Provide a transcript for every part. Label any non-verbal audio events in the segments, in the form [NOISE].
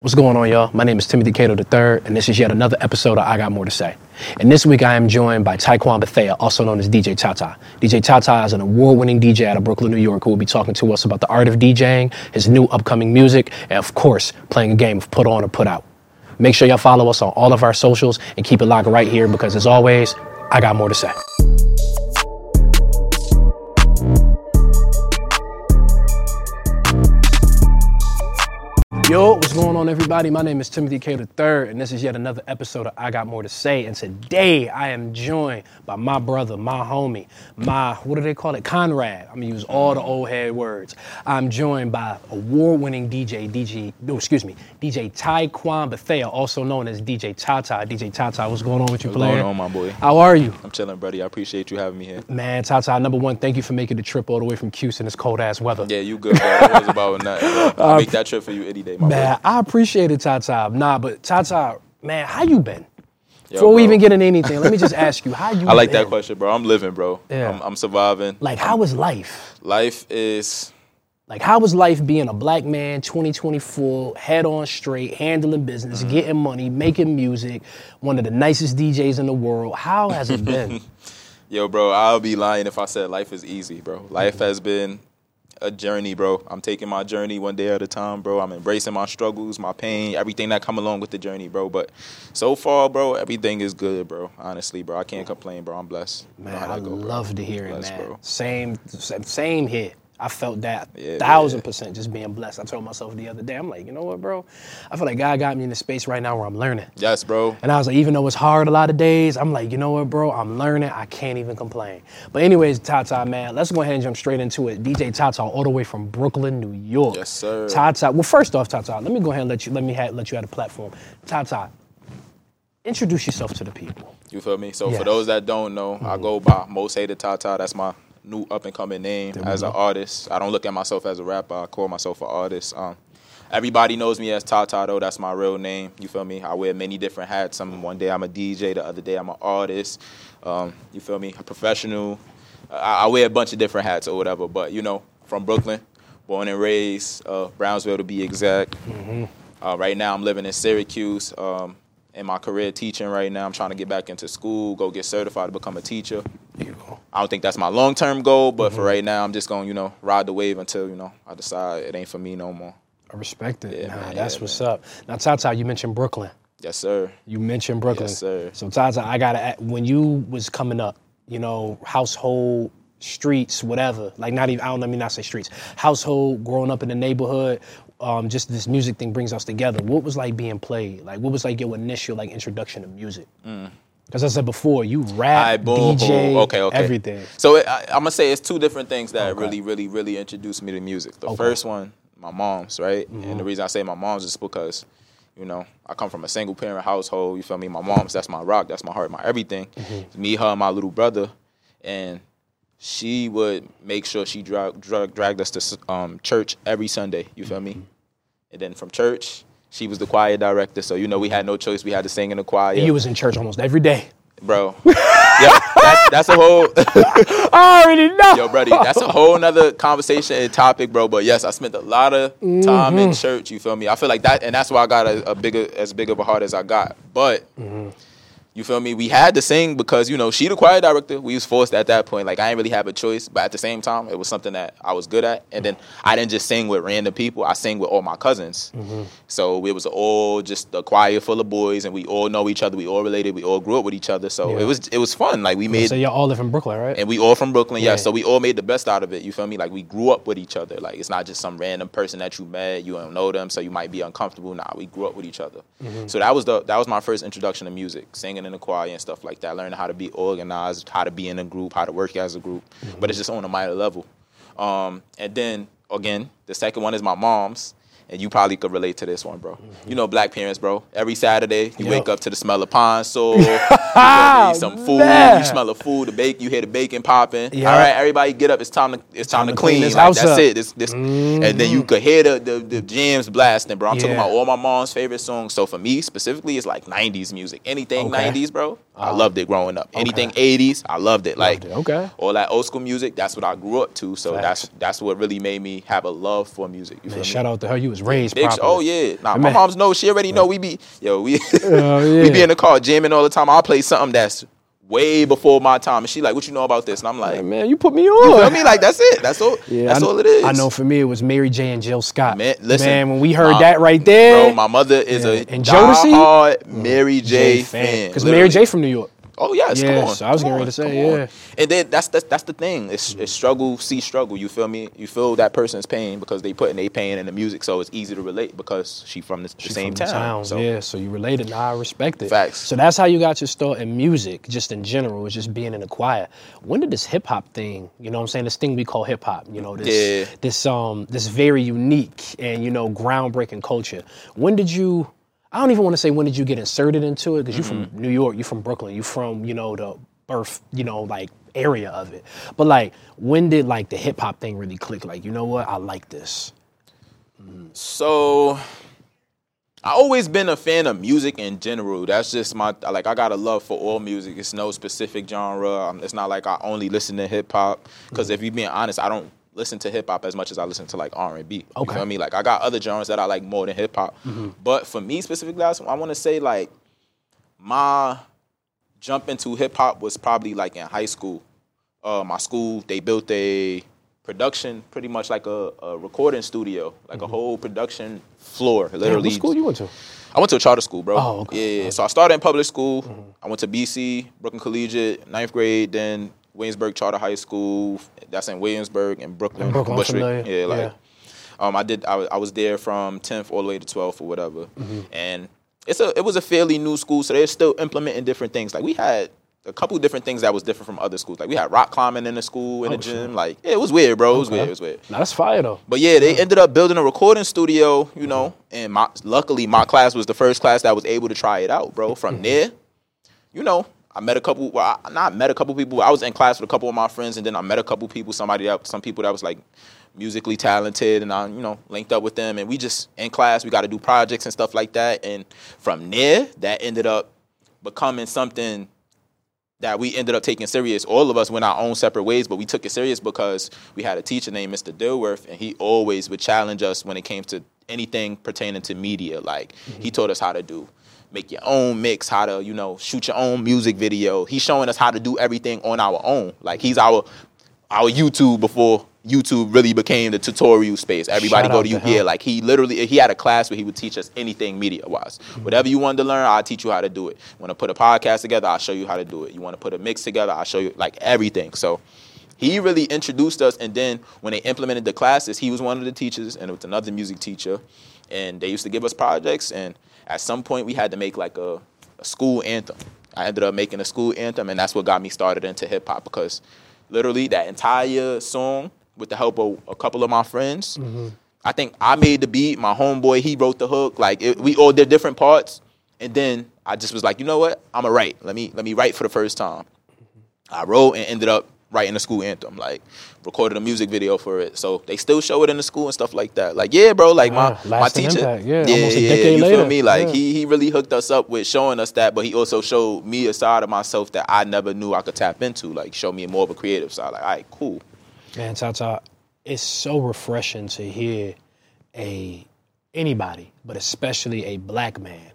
What's going on, y'all? My name is Timothy Cato III, and this is yet another episode of I Got More to Say. And this week I am joined by Tyquan Bethea, also known as DJ Ty Ty. DJ Ty Ty is an award winning DJ out of Brooklyn, New York, who will be talking to us about the art of DJing, his new upcoming music, and of course, playing a game of put on or put out. Make sure y'all follow us on all of our socials and keep it locked right here because, as always, I got more to say. Yo, what's going on, everybody? My name is Timothy Cato III, and this is yet another episode of I Got More to Say. And today I am joined by my brother, my homie, my, what do they call it? Conrad. I'm gonna use all the old head words. I'm joined by award winning DJ, DJ, no, excuse me, DJ Tyquan Bethea, also known as DJ Ty Ty. DJ Ty Ty, what's going on with you, What's player? going on, my boy? How are you? I'm chilling, buddy. I appreciate you having me here. Man, Ty Ty, number one, thank you for making the trip all the way from Houston, this cold ass weather. Yeah, you good, bro. That was about nothing. Bro. I'll [LAUGHS] uh, make that trip for you any day, my Man, boy. I appreciate it, Ty Ty. Nah, but Ty Ty, man, how you been? Yo, Before we even get into anything, let me just [LAUGHS] ask you, how you I like been? that question, bro. I'm living, bro. Yeah. I'm, I'm surviving. Like, how is life? Life is Like, how is life being a black man, 2024, head on straight, handling business, Mm-hmm. getting money, making music, one of the nicest DJs in the world? How has it been? [LAUGHS] Yo, bro, I'll be lying if I said life is easy, bro. Life has been a journey, bro. I'm taking my journey one day at a time, bro. I'm embracing my struggles, my pain, everything that come along with the journey, bro. But so far, bro, everything is good, bro. Honestly, bro, I can't complain, bro. I'm blessed. Man, I go, love to hear it, Blessed, man. bro. Same, same here. I felt that Yeah, thousand yeah. percent just being blessed. I told myself the other day, I'm like, you know what, bro? I feel like God got me in the space right now where I'm learning. Yes, bro. And I was like, even though it's hard a lot of days, I'm like, you know what, bro? I'm learning. I can't even complain. But anyways, Ty Ty, man, let's go ahead and jump straight into it. DJ Ty Ty, all the way from Brooklyn, New York. Yes, sir. Ty Ty. Well, first off, Ty Ty, let me go ahead and let you let me ha- let you have a platform. Ty Ty, introduce yourself to the people. You feel me? So Yes. for those that don't know, I mm-hmm. go by Most Hated Ty Ty. That's my new up and coming name as an artist. I don't look at myself as a rapper. I call myself an artist. Um, everybody knows me as Ty Ty though. That's my real name. You feel me? I wear many different hats. Some one day I'm a DJ. The other day I'm an artist. Um, you feel me? A professional. I, I wear a bunch of different hats or whatever. But you know, from Brooklyn, born and raised, uh, Brownsville to be exact. Uh, right now, I'm living in Syracuse. Um, in my career teaching right now, I'm trying to get back into school, go get certified to become a teacher. There you go. I don't think that's my long term goal, but for mm-hmm. right now, I'm just going, to you know, ride the wave until you know I decide it ain't for me no more. I respect it. Yeah, Nah, man, that's yeah, what's up. Now, Ty Ty, you mentioned Brooklyn. Yes, sir. You mentioned Brooklyn. Yes, sir. So Ty Ty, I gotta when you was coming up, you know, household, streets, whatever. Like not even I don't let me not say streets. Household, growing up in the neighborhood, um, just this music thing brings us together. What was like being played? Like what was like your initial like introduction to music? Because I said before, you rap, Mm. Boom, DJ, boom. Okay, okay. everything. So it, I, I'm gonna say it's two different things that Okay. really, really, really introduced me to music. The Okay. first one, my mom's, right? Mm-hmm. And the reason I say my mom's is because, you know, I come from a single parent household. You feel me? My mom's that's my rock, that's my heart, my everything. Mm-hmm. Me, her, and my little brother, and she would make sure she drag, drag, dragged us to um, church every Sunday. You feel me? And then from church, she was the choir director, so you know we had no choice. We had to sing in the choir, And you was in church almost every day. bro. [LAUGHS] yeah, that's, that's a whole. [LAUGHS] [LAUGHS] I already know. Yo, buddy, that's a whole nother conversation and topic, bro. But yes, I spent a lot of time Mm-hmm. in church. You feel me? I feel like that, and that's why I got a, a bigger, as big of a heart as I got. But Mm-hmm. You feel me? We had to sing because you know she the choir director. We was forced at that point. Like I didn't really have a choice, but at the same time, it was something that I was good at. And then I didn't just sing with random people. I sang with all my cousins. Mm-hmm. So it was all just a choir full of boys, and we all know each other. We all related. We all grew up with each other. So Yeah. it was it was fun. Like we made So y'all all live in Brooklyn, right? and we all from Brooklyn, yeah. Yeah. So we all made the best out of it. You feel me? Like we grew up with each other. Like it's not just some random person that you met. You don't know them, so you might be uncomfortable. Nah, we grew up with each other. Mm-hmm. So that was the that was my first introduction to music, singing in the choir and stuff like that. Learning how to be organized, how to be in a group, how to work as a group. Mm-hmm. But it's just on a minor level. Um, and then again, the second one is my mom's. And you probably could relate to this one, bro. You know, black parents, bro. Every Saturday, you Yup. wake up to the smell of pine sol, [LAUGHS] you gonna eat some food, Man. you smell of food, the bake, you hear the bacon popping. Yeah. All right, everybody get up. It's time to it's time, to clean. this Like, that's up. it. This this, and then you mm. could hear the the, the jams blasting, bro. I'm talking about all my mom's favorite songs. So for me specifically, it's like '90s music. Anything Okay. '90s, bro. I loved it growing up. Anything '80s, I loved it. Like it. Okay. all that old school music. That's what I grew up to. So Facts. that's that's what really made me have a love for music. You Man, shout out to her. You was raised Big, oh, properly. oh yeah, nah. My Man. mom's know. She already know. We be yo. We [LAUGHS] Oh, we be in the car jamming all the time. I'll play something that's way before my time, and she like, "What you know about this?" And I'm like, man, you put me on. "You feel me? Like that's it. That's all. that's I, all it is." I know for me it was Mary J and Jill Scott. Man, listen, man, when we heard my- that right there, Bro, my mother is Yeah. a And Jodeci? Mary J, fan. because Mary. J from New York. Oh yes, Yeah, come on. so I was come getting ready on, to say, yeah. And then that's that's that's the thing. It's, it's struggle, see struggle. You feel me? You feel that person's pain because they putting their pain in the music, so it's easy to relate because she from the, She's same from the town. So Yeah, so you related. Now I respect it. Facts. So that's how you got your start in music, just in general, was just being in the choir. When did this hip hop thing, you know what I'm saying, this thing we call hip hop, you know, this Yeah. this um this very unique and you know groundbreaking culture. When did you I don't even want to say when did you get inserted into it because you're Mm-hmm. from New York, you're from Brooklyn, you're from, you know, the birth, you know, like area of it. But like when did like the hip hop thing really click like, you know what? I like this. So I always been a fan of music in general. That's just my like I got a love for all music. It's no specific genre. Um, it's not like I only listen to hip hop because if you being honest, I don't listen to hip hop as much as I listen to like R and B. You Okay. I mean? Like I got other genres that I like more than hip hop. Mm-hmm. But for me specifically, I want to say like my jump into hip hop was probably like in high school. Uh, my school they built a production, pretty much like a, a recording studio, like a mm-hmm. whole production floor. Damn, Literally, what school you went to? I went to a charter school, bro. Oh, okay. Yeah, yeah. So I started in public school. Mm-hmm. I went to BC, Brooklyn Collegiate, ninth grade, then Williamsburg Charter High School. That's in Williamsburg and Brooklyn. In Brooklyn, Bushwick. Yeah, like Yeah. um, I did. I, was- I was there from 10th all the way to 12th or whatever, Mm-hmm. and it's a it was a fairly new school, so they're still implementing different things. Like we had a couple different things that was different from other schools. Like we had rock climbing in the school in Oh, the shit. gym. Like yeah, it was weird, bro. It was Okay. weird. It was weird. Now that's fire though. But yeah, they ended up building a recording studio, you know, and my luckily my class was the first class that was able to try it out, bro. From there, you know, I met a couple. Well, I not met a couple people. I was in class with a couple of my friends, and then I met a couple people. Somebody that some people that was like musically talented, and I you know linked up with them, and we just in class we got to do projects and stuff like that. And from there, that ended up becoming something that we ended up taking serious. All of us went our own separate ways, but we took it serious because we had a teacher named Mr. Dilworth, and he always would challenge us when it came to anything pertaining to media. Like he mm-hmm. taught us how to do make your own mix, how to, you know, shoot your own music video. He's showing us how to do everything on our own. Like he's our our YouTube before YouTube really became the tutorial space. Everybody Shout go to you. Yeah, like he literally he had a class where he would teach us anything media wise. Whatever you wanted to learn, I'll teach you how to do it. Want to put a podcast together, I'll show you how to do it. You want to put a mix together, I'll show you like everything. So he really introduced us and then when they implemented the classes, he was one of the teachers and it was another music teacher. And they used to give us projects and at some point we had to make like a, a school anthem. I ended up making a school anthem and that's what got me started into hip hop because literally that entire song with the help of a couple of my friends. Mm-hmm. I think I made the beat. My homeboy he wrote the hook. Like it, we all did different parts, and then I just was like, you know what? I'm gonna write. Let me let me write for the first time. Mm-hmm. I wrote and ended up writing the school anthem. Like recorded a music video for it. So they still show it in the school and stuff like that. Like yeah, bro. Like my Yeah, my teacher. impact, yeah, yeah, decade you later, feel me? Like yeah. he he really hooked us up with showing us that, but he also showed me a side of myself that I never knew I could tap into. Like show me more of a creative side. Like all right, cool. Man, Ty Ty, it's so refreshing to hear a anybody, but especially a black man,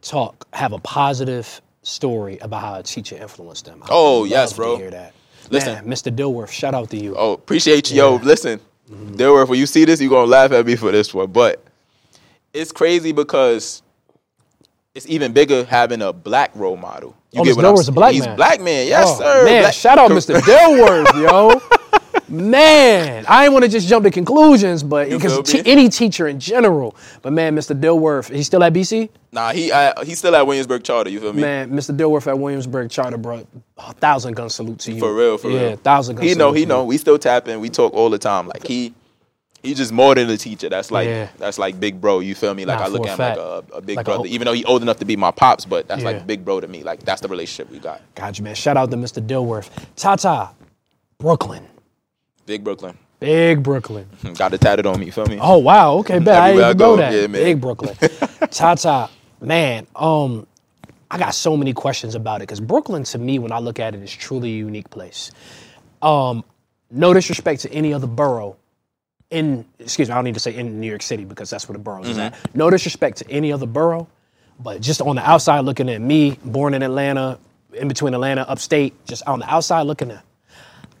talk, have a positive story about how a teacher influenced them. I Oh, yes, bro. hear that. Listen. Man, Mr. Dilworth, shout out to you. Oh, appreciate you. Yo, Yeah. listen, mm-hmm. Dilworth, when you see this, you're gonna laugh at me for this one. But it's crazy because it's even bigger having a black role model. You Oh, get Mr. what I'm a saying? black He's man. black man, yes, Oh, sir. Man, Black- shout out [LAUGHS] Mr. Dilworth, yo. Man, I ain't want to just jump to conclusions, but because any teacher in general. But man, Mr. Dilworth, he's still at BC? Nah, he uh, he's still at Williamsburg Charter. You feel me? Man, Mr. Dilworth at Williamsburg Charter, bro. A thousand gun salute to you. For real, for real. yeah, thousand gun He salute know, he know. We still tapping. We talk all the time. Like he, he's just more than a teacher. That's like Yeah. that's like big bro. You feel me? Like I look at him like a, a big Like brother. whole- Even though he old enough to be my pops, but that's Yeah. like big bro to me. Like that's the relationship we got. Gotcha, man. Shout out to Mr. Dilworth. Ty Ty, Brooklyn. Big Brooklyn. Big Brooklyn. [LAUGHS] Got it tatted on me. Feel me? Oh wow, okay, bet I didn't I even know that. yeah, man. Big Brooklyn. [LAUGHS] Ty Ty, man, um, I got so many questions about it because Brooklyn, to me, when I look at it, is truly a unique place. Um, no disrespect to any other borough in excuse me, I don't need to say in New York City because that's where the boroughs is Mm-hmm. at. No disrespect to any other borough, but just on the outside looking at me, born in Atlanta, in between Atlanta, upstate, just on the outside looking at,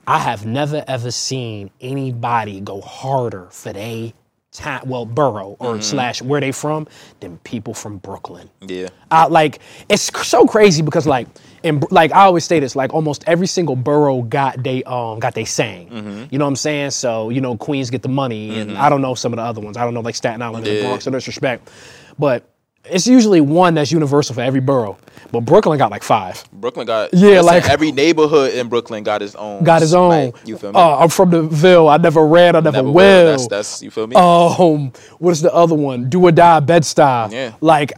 I have never ever seen anybody go harder for they town, well, borough or Mm-hmm. slash where they from than people from Brooklyn. Yeah. I, like it's so crazy because like and like I always say this like almost every single borough got they um got they saying Mm-hmm. you know what I'm saying so you know Queens get the money and I don't know some of the other ones I don't know like Staten Island and the Yeah. Bronx no disrespect but it's usually one that's universal for every borough but Brooklyn got like five Brooklyn got Yeah, like- every neighborhood in Brooklyn got his own. got his own like, you feel me? uh, I'm from the Ville I never ran I never, Never will will. That's that's you feel me? um, what is the other one? Do or die, Bed Stuy. Yeah. Like,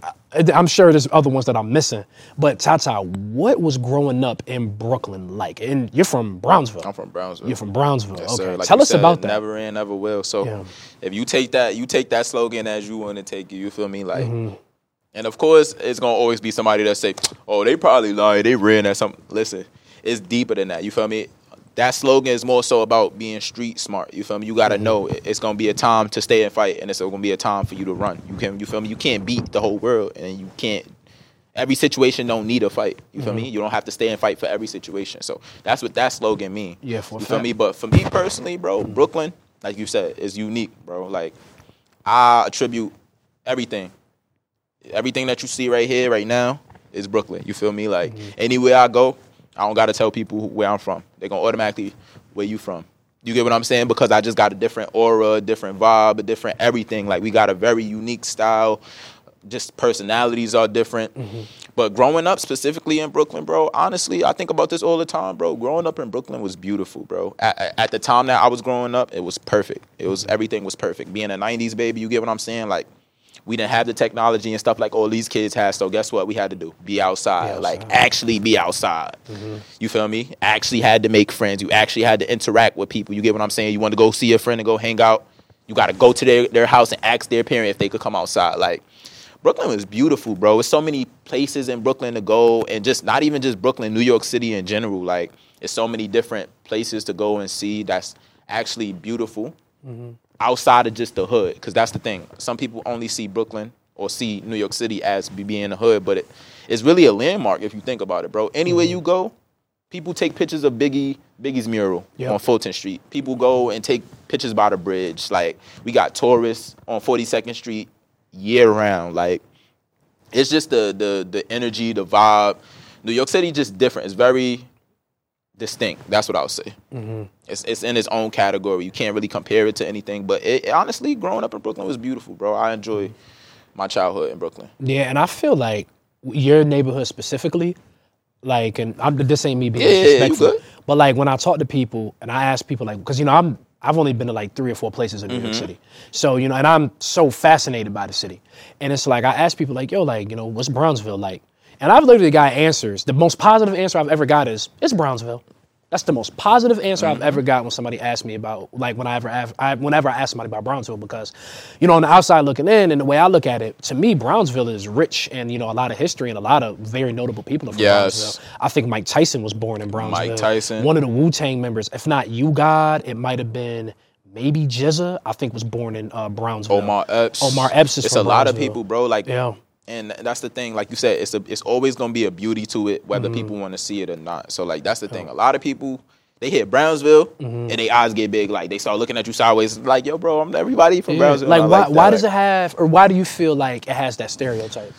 I'm sure there's other ones that I'm missing. But Ty Ty, what was growing up in Brooklyn like? And you're from Brownsville. I'm from Brownsville. You're from Brownsville. Yes, okay. Like Tell us said, about that. Never in, never will. So Yeah. if you take that, you take that slogan as you want to take it. You feel me? Like, Mm-hmm. And of course, it's gonna always be somebody that say, "Oh, they probably lied. They ran at something." Listen, it's deeper than that. You feel me? That slogan is more so about being street smart. You feel me? You gotta Mm-hmm. know it- it's gonna be a time to stay and fight, and it's gonna be a time for you to run. You can, you feel me? You can't beat the whole world, and you can't. Every situation don't need a fight. You feel Mm-hmm. me? You don't have to stay and fight for every situation. So that's what that slogan mean. Yeah, for a you feel fact. me? But for me personally, bro, Brooklyn, like you said, is unique, bro. Like I attribute everything, everything that you see right here, right now, is Brooklyn. You feel me? Like Mm-hmm. anywhere I go, I don't gotta tell people where I'm from. They're gonna automatically where you from. You get what I'm saying? Because I just got a different aura, a different vibe, a different everything. Like we got a very unique style. Just personalities are different. Mm-hmm. But growing up specifically in Brooklyn, bro, honestly, I think about this all the time, bro. Growing up in Brooklyn was beautiful, bro. At, at- at the time that I was growing up, it was perfect. It was everything was perfect. Being a '90s baby, you get what I'm saying? Like we didn't have the technology and stuff like all these kids have. So guess what? We had to do be outside, Be like actually be outside. Mm-hmm. You feel me? Actually had to make friends. You actually had to interact with people. You get what I'm saying? You want to go see a friend and go hang out. You got to go to their, their house and ask their parent if they could come outside. Like Brooklyn was beautiful, bro. There's so many places in Brooklyn to go, and just not even just Brooklyn, New York City in general. Like, it's so many different places to go and see that's actually beautiful mm-hmm. Outside of just the hood. Because that's the thing. Some people only see Brooklyn or see New York City as being the hood, but it, it's really a landmark if you think about it, bro. Anywhere mm-hmm. you go, people take pictures of Biggie Biggie's mural Yep. on Fulton Street. People go and take pictures by the bridge. Like we got tourists on 42nd Street year round. Like it's just the the the energy, the vibe. New York City just different. It's very distinct. That's what I would say. It's it's in its own category. You can't really compare it to anything. But it, honestly, growing up in Brooklyn was beautiful, bro. I enjoy my childhood in Brooklyn. Yeah, and I feel like your neighborhood specifically, like, and I'm, this ain't me being yeah, disrespectful, but like when I talk to people and I ask people, like, because you know I'm I've only been to like three or four places in New Mm-hmm. York City, so you know, and I'm so fascinated by the city, and it's like I ask people like, yo, like, you know, what's Brownsville like? And I've literally got answers. The most positive answer I've ever got is it's Brownsville. That's the most positive answer I've ever got when somebody asked me about, like, when I ever, I, whenever I ask somebody about Brownsville, because, you know, on the outside looking in, and the way I look at it, to me, Brownsville is rich and you know a lot of history and a lot of very notable people from Yes. Brownsville. I think Mike Tyson was born in Brownsville. Mike Tyson. one of the Wu Tang members, if not U-God, it might have been maybe GZA. I think was born in uh, Brownsville. Omar Epps. Omar Epps is It's a lot of people, bro. Like, Yeah. And that's the thing. Like you said, it's a, it's always gonna be a beauty to it, whether Mm-hmm. people want to see it or not. So like that's the thing. A lot of people they hit Brownsville Mm-hmm. and their eyes get big. Like they start looking at you sideways. Like yo, bro, I'm everybody from Yeah. Brownsville. Like why, why does it have or why do you feel like it has that stereotype?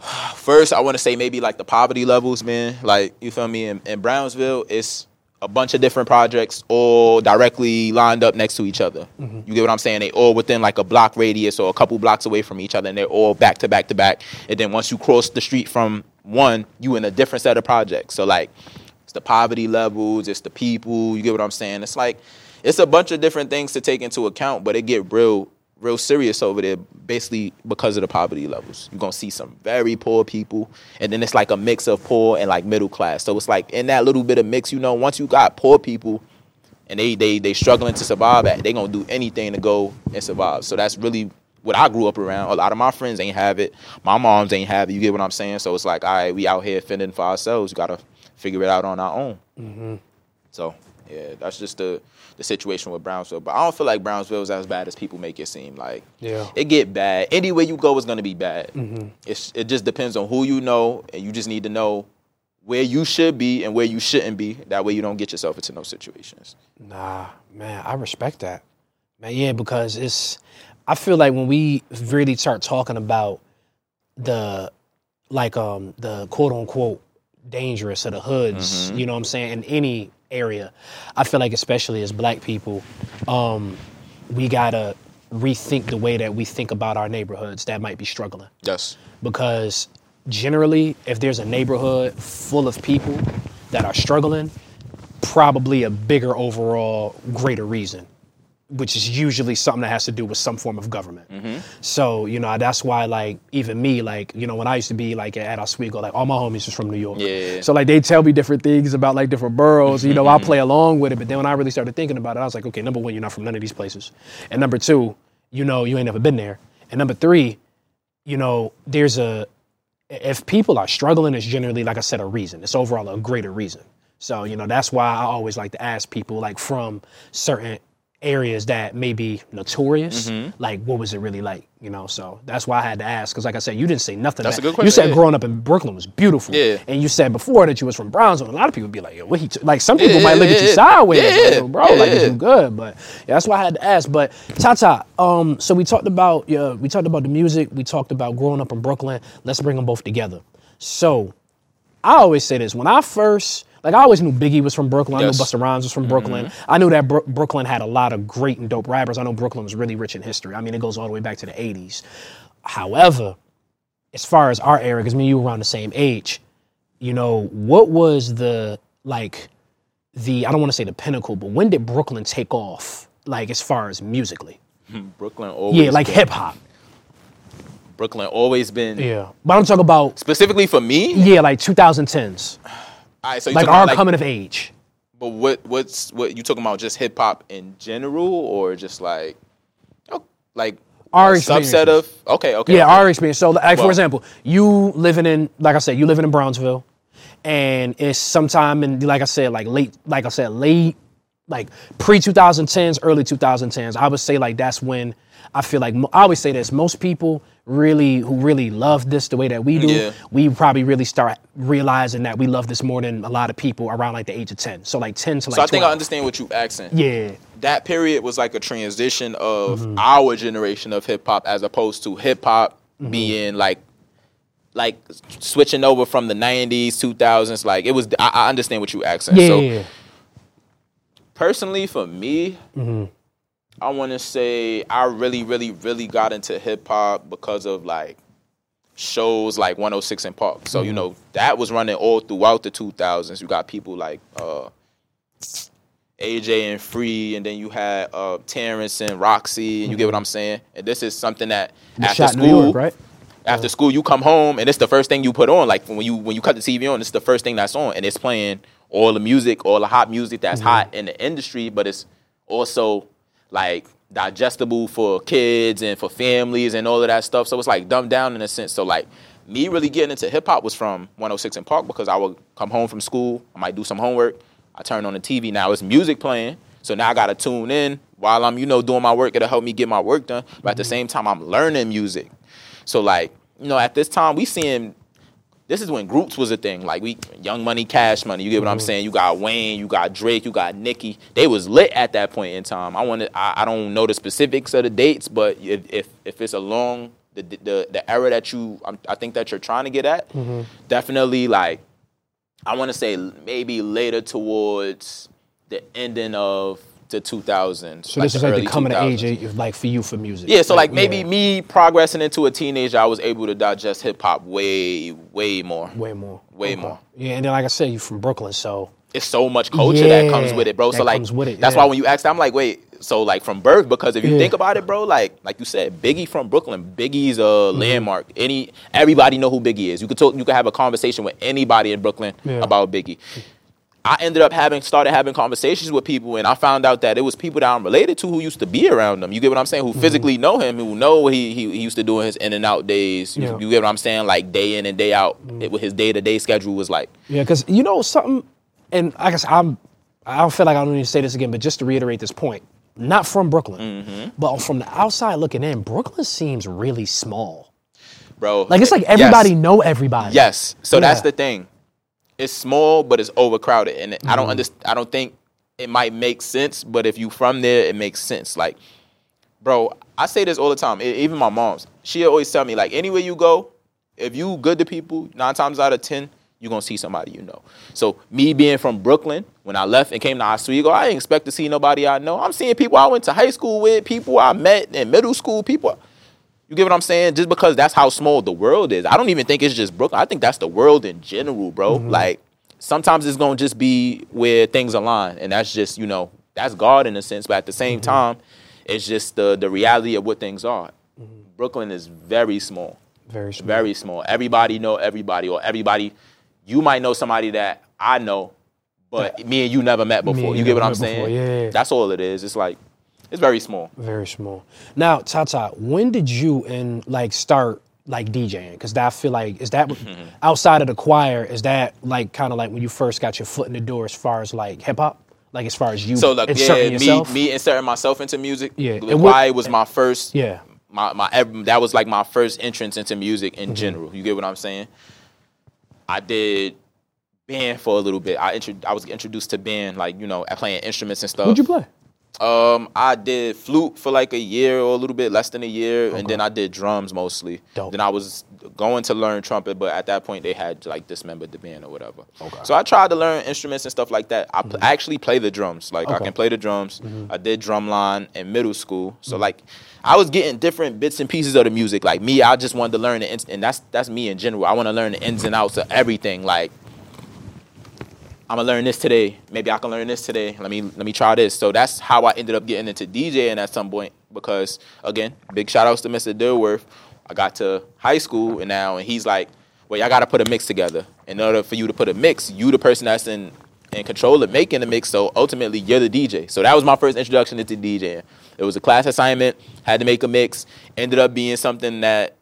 [SIGHS] First, I want to say maybe like the poverty levels, man. Like you feel me? In, in Brownsville, it's a bunch of different projects all directly lined up next to each other. Mm-hmm. You get what I'm saying? They all within like a block radius or a couple blocks away from each other, and they're all back to back to back. And then once you cross the street from one, you in a different set of projects. So like, it's the poverty levels, it's the people. You get what I'm saying? It's like it's a bunch of different things to take into account, but it get real real serious over there basically because of the poverty levels. You're gonna see some very poor people, and then it's like a mix of poor and like middle class. So it's like in that little bit of mix, you know, once you got poor people and they they they struggling to survive at, they gonna do anything to go and survive. So that's really what I grew up around. A lot of my friends ain't have it. My moms ain't have it. You get what I'm saying? So it's like, all right, we out here fending for ourselves. We gotta figure it out on our own. Mm-hmm. So Yeah, that's just the the situation with Brownsville. But I don't feel like Brownsville is as bad as people make it seem. Like, Yeah. it get bad. Anywhere you go is gonna be bad. Mm-hmm. It's it just depends on who you know, and you just need to know where you should be and where you shouldn't be. That way, you don't get yourself into those situations. Nah, man, I respect that. Man, yeah, because it's I feel like when we really start talking about the like um the quote unquote dangerous of the hoods, you know what I'm saying, in any area, I feel like especially as black people, um, we gotta rethink the way that we think about our neighborhoods that might be struggling Yes. because generally, if there's a neighborhood full of people that are struggling, probably a bigger overall, greater reason, which is usually something that has to do with some form of government. Mm-hmm. So, you know, that's why, like, even me, like, you know, when I used to be like at Oswego, like, all my homies was from New York. Yeah. So, like, they tell me different things about like different boroughs. You know, I'll [LAUGHS] play along with it. But then when I really started thinking about it, I was like, okay, number one, you're not from none of these places. And number two, you know, you ain't never been there. And number three, you know, there's a if people are struggling, it's generally, like I said, a reason. It's overall a greater reason. So, you know, that's why I always like to ask people, like from certain areas that may be notorious, like what was it really like? You know, so that's why I had to ask. Because, like I said, you didn't say nothing. That's that- a good question. You said yeah. growing up in Brooklyn was beautiful. Yeah. And you said before that you was from Brownsville. A lot of people would be like, yo, what he, t-? like, some people Yeah, might look at you sideways, Yeah, like, bro, like, you good? But yeah, that's why I had to ask. But Ty Ty, um, so we talked about, yeah, we talked about the music. We talked about growing up in Brooklyn. Let's bring them both together. So I always say this when I first like I always knew Biggie was from Brooklyn. I Yes. knew Busta Rhymes was from mm-hmm. Brooklyn. I knew that Bro- Brooklyn had a lot of great and dope rappers. I know Brooklyn was really rich in history. I mean, it goes all the way back to the '80s. However, as far as our era, because me and you were around the same age, you know, what was the like the I don't want to say the pinnacle, but when did Brooklyn take off? Like as far as musically, [LAUGHS] Brooklyn always. yeah, like hip hop, Brooklyn always been. yeah. But I'm talking about Specifically for me. yeah, like 2010s, All right, so you like our like, coming of age. But what what's what you talking about? Just hip hop in general, or just like, oh, like Our a subset of? Okay, okay. Yeah, okay. our experience. So, like for example, you living in, like I said, you living in Brownsville, and it's sometime in, like I said, like late, like I said, late, like pre 2010s, early 2010s. I would say like that's when I feel like I always say this. Most people really who really love this the way that we do, Yeah. we probably really start realizing that we love this more than a lot of people around like the age of 10. So like 10 to like So I think I understand what you accent. Yeah. That period was like a transition of Mm-hmm. our generation of hip hop, as opposed to hip hop Mm-hmm. being like. Like switching over from the '90s, 2000s, like it was. I, I understand what you accent Yeah. So yeah, yeah. personally for me i want to say i really really really got into hip-hop because of like shows like 106 and park. So you know that was running all throughout the 2000s you got people like uh aj and free and then you had uh terrence and Rocsi and you get what i'm saying? And this is something that after Shot school York, right? after school you come home and it's the first thing you put on. Like when you when you cut the tv on it's the first thing that's on and it's playing all the music all the hot music that's hot in the industry but it's also like digestible for kids and for families and all of that stuff. So it's like dumbed down in a sense. So like me really getting into hip-hop was from 106 and park because i would come home from school i might do some homework i turn on the tv now it's music playing. So now i gotta tune in while i'm you know doing my work. It'll help me get my work done. But at the mm-hmm. same time i'm learning music. So like, you know, at this time we seeing this is when groups was a thing. Like we Young Money, Cash Money. You get what I'm mm-hmm. saying? You got Wayne, you got Drake, you got Nicki. They was lit at that point in time. I want to. I, I don't know the specifics of the dates, but if if, if it's along the, the the era that you, I'm, I think that you're trying to get at, mm-hmm. definitely like I want to say maybe later towards the ending of the 2000s. So this is like the coming of 2000s. age, like for you for music. Yeah, so like maybe yeah, me progressing into a teenager, I was able to digest hip hop way, way more. way more, Way more. Yeah, and then like I said, you're from Brooklyn, so It's so much culture that comes with it, bro. so like it, that's yeah. why when you ask I'm like, wait, so like from birth, because if you Yeah. think about it, bro, like like you said, Biggie from Brooklyn, Biggie's a Mm-hmm. landmark. Any everybody know who Biggie is. You could talk, you could have a conversation with anybody in Brooklyn Yeah. about Biggie. I ended up having started having conversations with people, and I found out that it was people that I'm related to who used to be around them. You get what I'm saying? Who physically know him, who know what he, he he used to do in his in and out days. You, Yeah. you get what I'm saying? Like day in and day out, it, what his day to day schedule was like. Yeah, because you know something, and I guess I'm I don't feel like I don't need to say this again, but just to reiterate this point, not from Brooklyn, Mm-hmm. but from the outside looking in, Brooklyn seems really small. bro. Like it's like yes. everybody know everybody. Yes. So that's the thing. It's small, but it's overcrowded, and I Mm-hmm. don't understand. I don't think it might make sense, but if you from there, it makes sense. Like, bro, I say this all the time. e- Even my mom's, she always tell me like, anywhere you go, if you good to people, nine times out of ten, you're gonna see somebody you know. So me being from Brooklyn, when I left and came to Oswego, I didn't expect to see nobody I know. I'm seeing people I went to high school with, people I met in middle school, people. You get what I'm saying? Just because that's how small the world is. I don't even think it's just Brooklyn. I think that's the world in general, bro. Mm-hmm. Like sometimes it's gonna just be where things align, and that's just you know that's God in a sense. But at the same mm-hmm. time, it's just the the reality of what things are. Mm-hmm. Brooklyn is very small, Very small. very small. Everybody know everybody, or everybody. You might know somebody that I know, but me and you never met before. you you get what I'm saying? Yeah, yeah. That's all it is. It's like it's very small. Very small. Now, Ty Ty, when did you and like start like DJing? Because I feel like is that [LAUGHS] outside of the choir? Is that like kind of like when you first got your foot in the door as far as like hip hop? Like as far as you So like inserting yeah, yourself? me me inserting myself into music. Yeah. the choir was my first. Yeah. My my that was like my first entrance into music Mm-hmm. in general. You get what I'm saying? I did band for a little bit. I intro- I was introduced to band like you know playing instruments and stuff. What'd you play? Um, I did flute for like a year or a little bit less than a year, and then I did drums mostly. Dope. Then I was going to learn trumpet, but at that point they had like dismembered the band or whatever. Okay. Mm-hmm. So I tried to learn instruments and stuff like that. I pl- actually play the drums. Like I can play the drums. I did drumline in middle school. Mm-hmm. So like I was getting different bits and pieces of the music. Like me, I just wanted to learn the ins- and that's that's me in general. I want to learn the ins and outs of everything. Like I'm gonna learn this today. Maybe I can learn this today. Let me let me try this. So that's how I ended up getting into DJing at some point. Because again, big shout outs to Mr. Dilworth. I got to high school and now and he's like, well, y'all gotta put a mix together. In order for you to put a mix, you the person that's in in control of making the mix. So ultimately, you're the DJ. So that was my first introduction into DJing. It was a class assignment. Had to make a mix. Ended up being something that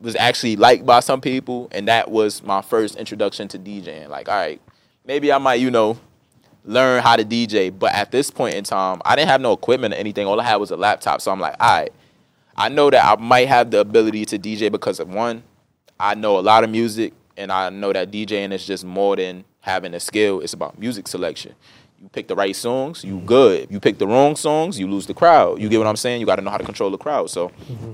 was actually liked by some people, and that was my first introduction to DJing. Like, all right, maybe I might, you know, learn how to DJ. But at this point in time, I didn't have no equipment or anything. All I had was a laptop. So I'm like, all right, I know that I might have the ability to DJ because of one, I know a lot of music, and I know that DJing is just more than having a skill. It's about music selection. You pick the right songs, you good. You pick the wrong songs, you lose the crowd. You get what I'm saying? You got to know how to control the crowd. So. Mm-hmm.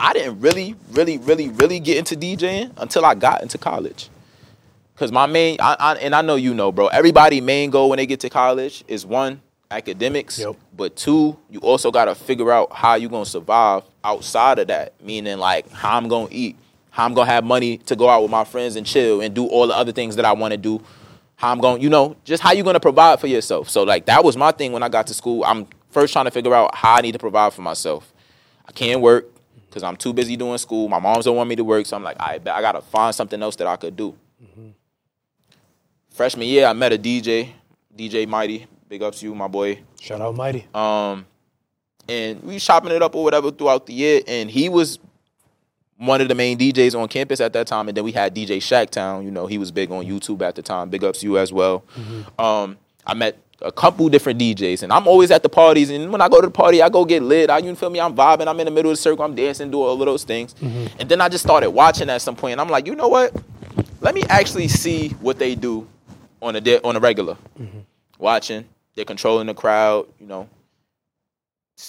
I didn't really, really, really, really get into DJing until I got into college. Cause my main, I, I, and I know you know, bro. Everybody main goal when they get to college is one academics, Yep. but two, you also gotta figure out how you gonna survive outside of that. Meaning like how I'm gonna eat, how I'm gonna have money to go out with my friends and chill and do all the other things that I want to do. How I'm going, to you know, just how you gonna provide for yourself. So like that was my thing when I got to school. I'm first trying to figure out how I need to provide for myself. I can't work because I'm too busy doing school. My moms don't want me to work, so I'm like, I I gotta find something else that I could do. Mm-hmm. Freshman year, I met a DJ, DJ Mighty. Big ups to you, my boy. Shout out Mighty. Um, and we chopping it up or whatever throughout the year, and he was one of the main DJs on campus at that time. And then we had DJ Shacktown. You know, he was big on YouTube at the time. Big ups to you as well. Um, I met a couple different DJs, and I'm always at the parties. And when I go to the party, I go get lit. I, you feel me? I'm vibing. I'm in the middle of the circle. I'm dancing, doing all of those things. And then I just started watching at some point, and I'm like, you know what? Let me actually see what they do on a de- on a regular. Watching, they're controlling the crowd. You know,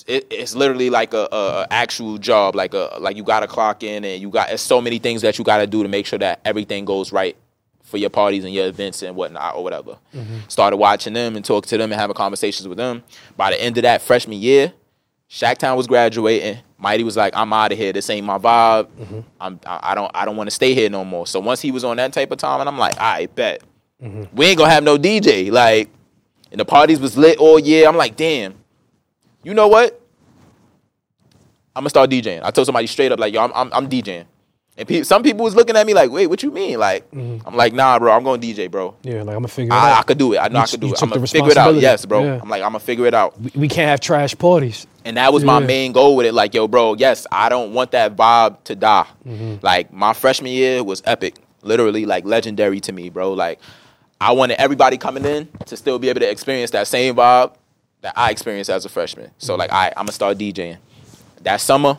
it, it's literally like a, a, actual job like a like you got to clock in and you got it's so many things that you got to do to make sure that everything goes right for your parties and your events and whatnot or whatever. Mm-hmm. Started watching them and talking to them and having conversations with them. By the end of that freshman year Shacktown was graduating. Mighty was like I'm out of here. This ain't my vibe. Mm-hmm. I'm, I I don't I don't want to stay here no more. So once he was on that type of time and I'm like I bet we ain't gonna have no DJ like and the parties was lit all year I'm like damn you know what? I'm gonna start DJing. I told somebody straight up, like, yo, I'm I'm, I'm DJing. And pe- some people was looking at me like, wait, what you mean? Like, I'm like, nah, bro, I'm going to DJ, bro. Yeah, like I'm gonna figure it I, I could do it. I know You I could do it. I'm the gonna figure it out. Yes, bro. Yeah. I'm like, I'm gonna figure it out. We, we can't have trash parties. And that was my main goal with it. Like, yo, bro, yes, I don't want that vibe to die. Mm-hmm. Like, my freshman year was epic, literally, like legendary to me, bro. Like, I wanted everybody coming in to still be able to experience that same vibe that I experienced as a freshman. So like, I, I'm gonna start DJing. That summer,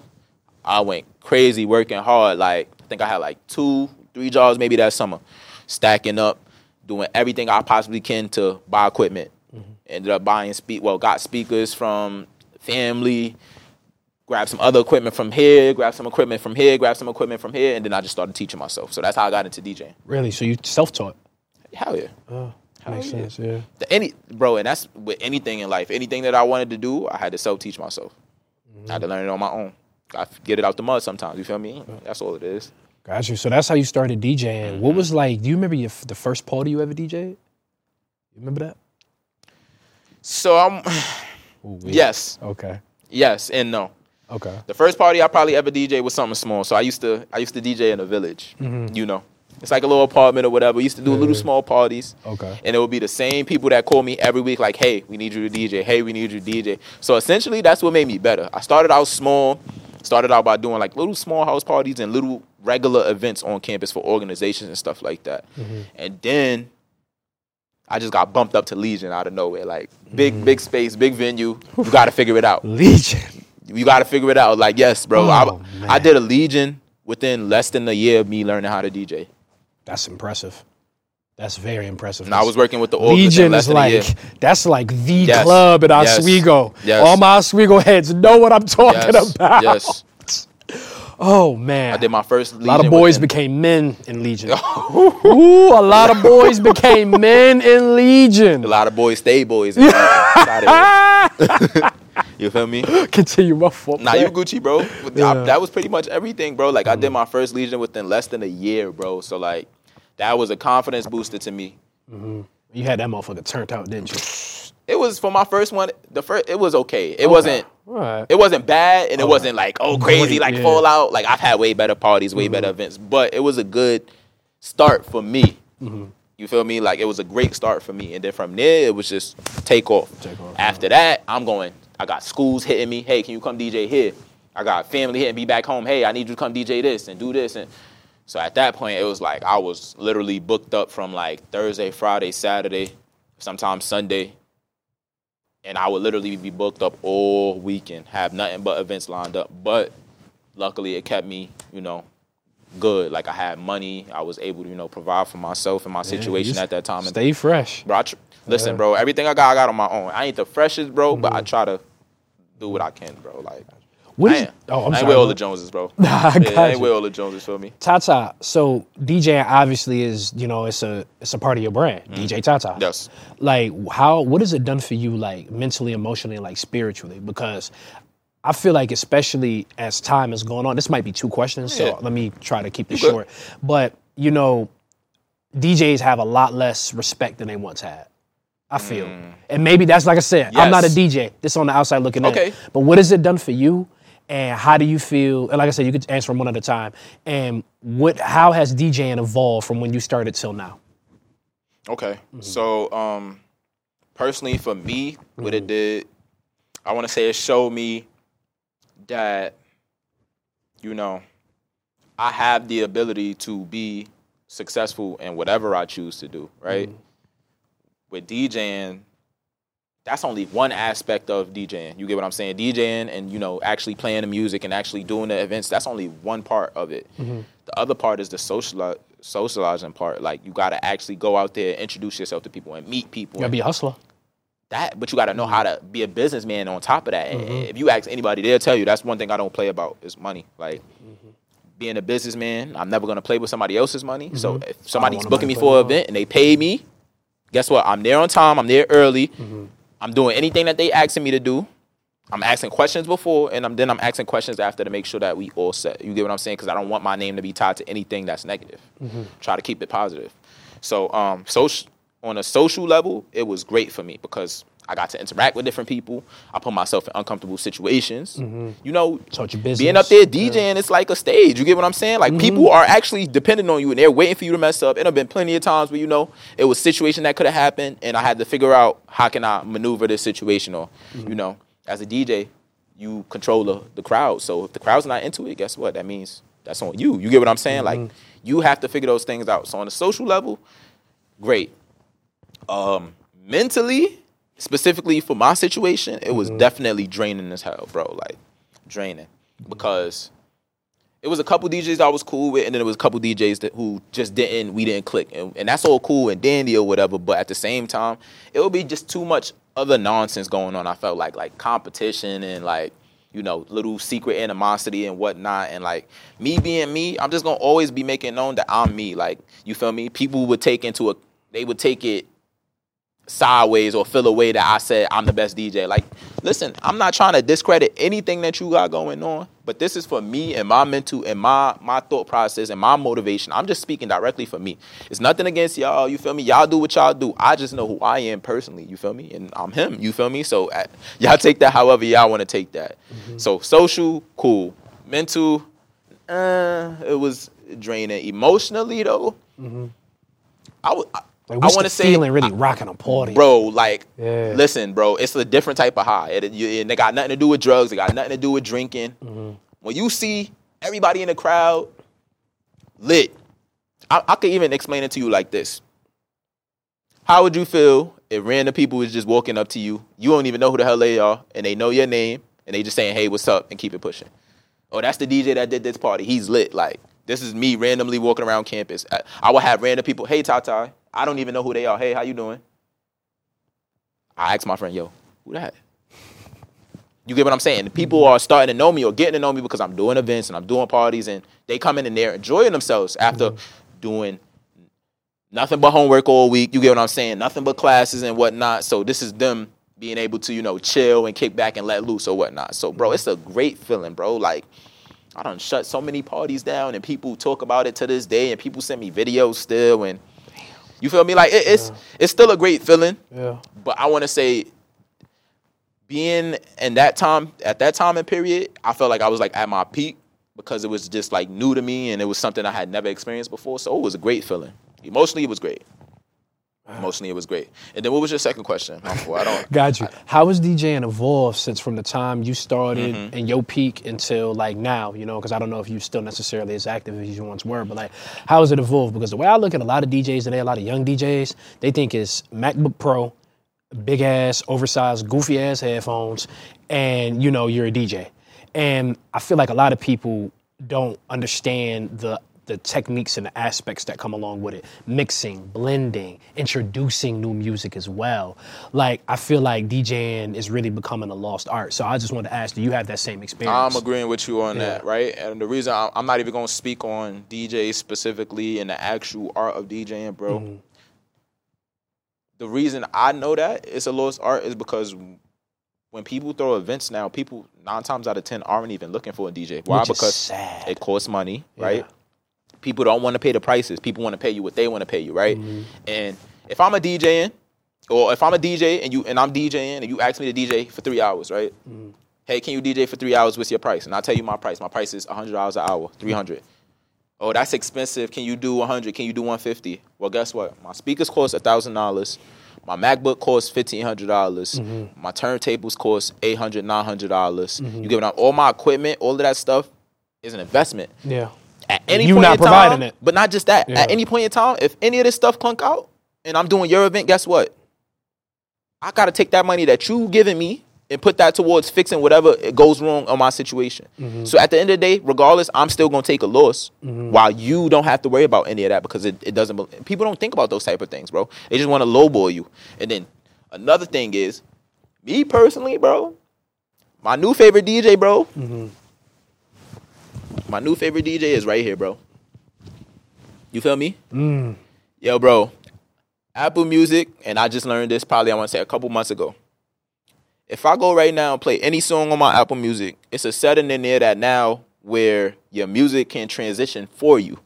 I went crazy working hard. Like I think I had like two, three jobs maybe that summer, stacking up, doing everything I possibly can to buy equipment. Mm-hmm. Ended up buying speak well, got speakers from family, grab some other equipment from here, grab some equipment from here, grab some equipment from here, and then I just started teaching myself. So that's how I got into DJing. Really? So you self-taught? Hell yeah. Oh, Hell makes yeah. sense. Yeah. The- any bro, and that's with anything in life. Anything that I wanted to do, I had to self teach myself. I had to mm-hmm. learn it on my own. I get it out the mud sometimes. You feel me? That's all it is. Got you. So that's how you started DJing. What mm-hmm. was like? Do you remember your, the first party you ever DJed? You remember that? So I'm [SIGHS] Ooh, yes, Okay. yes, and no. Okay. The first party I probably ever DJ was something small. So I used to I used to DJ in a village. Mm-hmm. You know, it's like a little apartment or whatever. We used to do little small parties. Okay. and it would be the same people that call me every week, like, "Hey, we need you to DJ. Hey, we need you to DJ." So essentially, that's what made me better. I started out small, started out by doing like little small house parties and little regular events on campus for organizations and stuff like that, mm-hmm. and then I just got bumped up to Legion out of nowhere, like big, mm. big space, big venue. You got to figure it out. [LAUGHS] Legion. You got to figure it out. Like, yes, bro. Oh, I. I did a Legion within less than a year of me learning how to DJ. That's impressive. That's very impressive. I was working with the Legion is than a year. like that's like the Yes. club at Oswego. Yes. All my Oswego heads know what I'm talking about. yes. [LAUGHS] Oh man. I did my first. a lot of boys became men in Legion. [LAUGHS] [LAUGHS] Ooh, a lot of boys became men in Legion. a lot of boys stay boys. and inside of it. you feel me? Continue my fault. Nah, you Gucci, bro. I- that was pretty much everything, bro. Like I did my first Legion within less than a year, bro. So like, that was a confidence booster to me. Mm-hmm. You had that motherfucker turned out, didn't you? It was for my first one. The first, it was okay. It wasn't. All right. It wasn't bad, and it wasn't like oh crazy, Great, like yeah. Fallout. Like I've had way better parties, way better mm-hmm. events, but it was a good start for me. Mm-hmm. You feel me? Like it was a great start for me, and then from there it was just take off. Take off, After that, I'm going. I got schools hitting me. Hey, can you come DJ here? I got family hitting me back home. Hey, I need you to come DJ this and do this, and so at that point it was like I was literally booked up from like Thursday, Friday, Saturday, sometimes Sunday, and I would literally be booked up all weekend, have nothing but events lined up. But luckily, it kept me, you know, good. Like I had money, I was able to, you know, provide for myself and my situation at that time. And Stay fresh. bro, I tr- listen, Yeah. Mm-hmm. bro, everything I got, I got on my own. I ain't the freshest, bro, but I try to do what I can, bro. Like, What I ain't, Oh, I'm I ain't sorry. with all the Joneses, bro. [LAUGHS] I yeah, I got ain't you. with all the Joneses, feel me? Ty Ty. So DJing obviously is you know it's a it's a part of your brand. DJ Ty Ty. Mm-hmm. Yes. Like how what has it done for you like mentally, emotionally, and like spiritually? Because I feel like especially as time is going on, this might be two questions. Yeah. So let me try to keep this good. short. But you know, DJs have a lot less respect than they once had. I feel, and maybe that's like I said. I'm not a Mm. DJ. This on the outside looking Okay. in. But what has it done for you? And how do you feel? And like I said, you could answer them one at a time. And what? How has DJing evolved from when you started till now? Okay. So, um, personally, for me, what it did, I want to say it showed me that, you know, I have the ability to be successful in whatever I choose to do, right? With DJing, that's only one aspect of DJing. You get what I'm saying? DJing and, you know, actually playing the music and actually doing the events, that's only one part of it. Mm-hmm. The other part is the social socializing part. Like you gotta actually go out there, introduce yourself to people and meet people. You gotta be a hustler. that, but you gotta know how to be a businessman on top of that. And mm-hmm. if you ask anybody, they'll tell you that's one thing I don't play about is money. Like mm-hmm. being a businessman, I'm never gonna play with somebody else's money. So if somebody's booking me for an event and they pay me, guess what? I'm there on time. I'm there early. I'm doing anything that they asking me to do. I'm asking questions before, and I'm, then I'm asking questions after to make sure that we all set. You get what I'm saying? Because I don't want my name to be tied to anything that's negative. Try to keep it positive. So, um, social on a social level, it was great for me because I got to interact with different people. I put myself in uncomfortable situations. Mm-hmm. You know, Taught you business. being up there DJing, it's like a stage. You get what I'm saying? Like people mm-hmm. are actually depending on you and they're waiting for you to mess up. It have been plenty of times where you know it was a situation that could have happened, and I had to figure out how can I maneuver this situation. Or mm-hmm. you know, as a DJ, you control the, the crowd. So if the crowd's not into it, guess what? That means that's on you. You get what I'm saying? Like you have to figure those things out. So on a social level, great. Um, mentally, specifically for my situation, it was mm-hmm. definitely draining as hell, bro. Like draining because it was a couple DJs I was cool with, and then there was a couple DJs that who just didn't we didn't click, and, and that's all cool and dandy or whatever. But at the same time, it would be just too much other nonsense going on. I felt like like competition and like you know little secret animosity and whatnot, and like me being me, I'm just gonna always be making known that I'm me. Like you feel me? People would take into a they would take it sideways or feel away that I said I'm the best DJ. Like, listen, I'm not trying to discredit anything that you got going on, but this is for me and my mental and my my thought process and my motivation. I'm just speaking directly for me. It's nothing against y'all. You feel me? Y'all do what y'all do. I just know who I am personally. You feel me? And I'm him. You feel me? So uh, y'all take that however y'all want to take that. So social, cool. Mental, uh, it was draining. Emotionally though, I would. I, Like, I want to say, feeling really rocking a party? bro. Like, Yeah. listen, bro. It's a different type of high. It, and they got nothing to do with drugs. They got nothing to do with drinking. Mm-hmm. When you see everybody in the crowd lit, I, I could even explain it to you like this. How would you feel if random people was just walking up to you? You don't even know who the hell they are, and they know your name, and they just saying, "Hey, what's up?" and keep it pushing. Oh, that's the DJ that did this party. He's lit. Like this is me randomly walking around campus. I, I would have random people. Hey, Ty Ty. I don't even know who they are. Hey, how you doing? I asked my friend, yo, who that? You get what I'm saying? People are starting to know me or getting to know me because I'm doing events and I'm doing parties and they come in and they're enjoying themselves after mm-hmm. doing nothing but homework all week. You get what I'm saying? Nothing but classes and whatnot. So this is them being able to, you know, chill and kick back and let loose or whatnot. So, bro, it's a great feeling, bro. Like, I done shut so many parties down and people talk about it to this day and people send me videos still and you feel me? Like it, it's it's still a great feeling. Yeah. But I want to say, being in that time at that time and period, I felt like I was like at my peak because it was just like new to me and it was something I had never experienced before. So it was a great feeling. Emotionally, it was great. [SIGHS] Emotionally, it was great. And then what was your second question? I don't. [LAUGHS] Got you. How has DJing evolved since from the time you started Mm-hmm. and your peak until like now? You know, because I don't know if you're still necessarily as active as you once were, but like, how has it evolved? Because the way I look at a lot of DJs today, a lot of young DJs, they think it's MacBook Pro, big ass, oversized, goofy ass headphones, and you know you're a DJ. And I feel like a lot of people don't understand the the techniques and the aspects that come along with it mixing blending introducing new music as well like i feel like djing is really becoming a lost art so i just wanted to ask do you have that same experience I'm agreeing with you on Yeah. that, right? And the reason I'm not even going to speak on dj specifically and the actual art of DJing, bro. Mm-hmm. The reason I know that it's a lost art is because when people throw events now, people nine times out of ten aren't even looking for a DJ. Why? Because sad. it costs money, right? People don't want to pay the prices. People want to pay you what they want to pay you, right? Mm-hmm. And if I'm a DJing, or if I'm a DJ and you and I'm DJing and you ask me to DJ for three hours, right? Mm-hmm. Hey, can you DJ for three hours? What's your price? And I'll tell you my price. My price is hundred dollars an hour, three hundred. Oh, that's expensive. Can you do 100? Can you do 150? Well, guess what? My speakers cost $1,000. My MacBook costs 1,500. dollars Mm-hmm. My turntables cost $800, $900. dollars You give it all my equipment, all of that stuff is an investment. yeah At any you point not in time, providing it. but not just that. Yeah. At any point in time, if any of this stuff clunk out and I'm doing your event, guess what? I gotta take that money that you giving me and put that towards fixing whatever goes wrong on my situation. Mm-hmm. So at the end of the day, regardless, I'm still gonna take a loss while you don't have to worry about any of that because it, it doesn't. People don't think about those type of things, bro. They just want to lowball you. And then another thing is, me personally, bro, my new favorite DJ, bro. Mm-hmm. My new favorite DJ is right here, bro. You feel me? Mm. Yo, bro. Apple Music, and I just learned this probably I want to say a couple months ago. If I go right now and play any song on my Apple Music, it's a setting in there that now where your music can transition for you.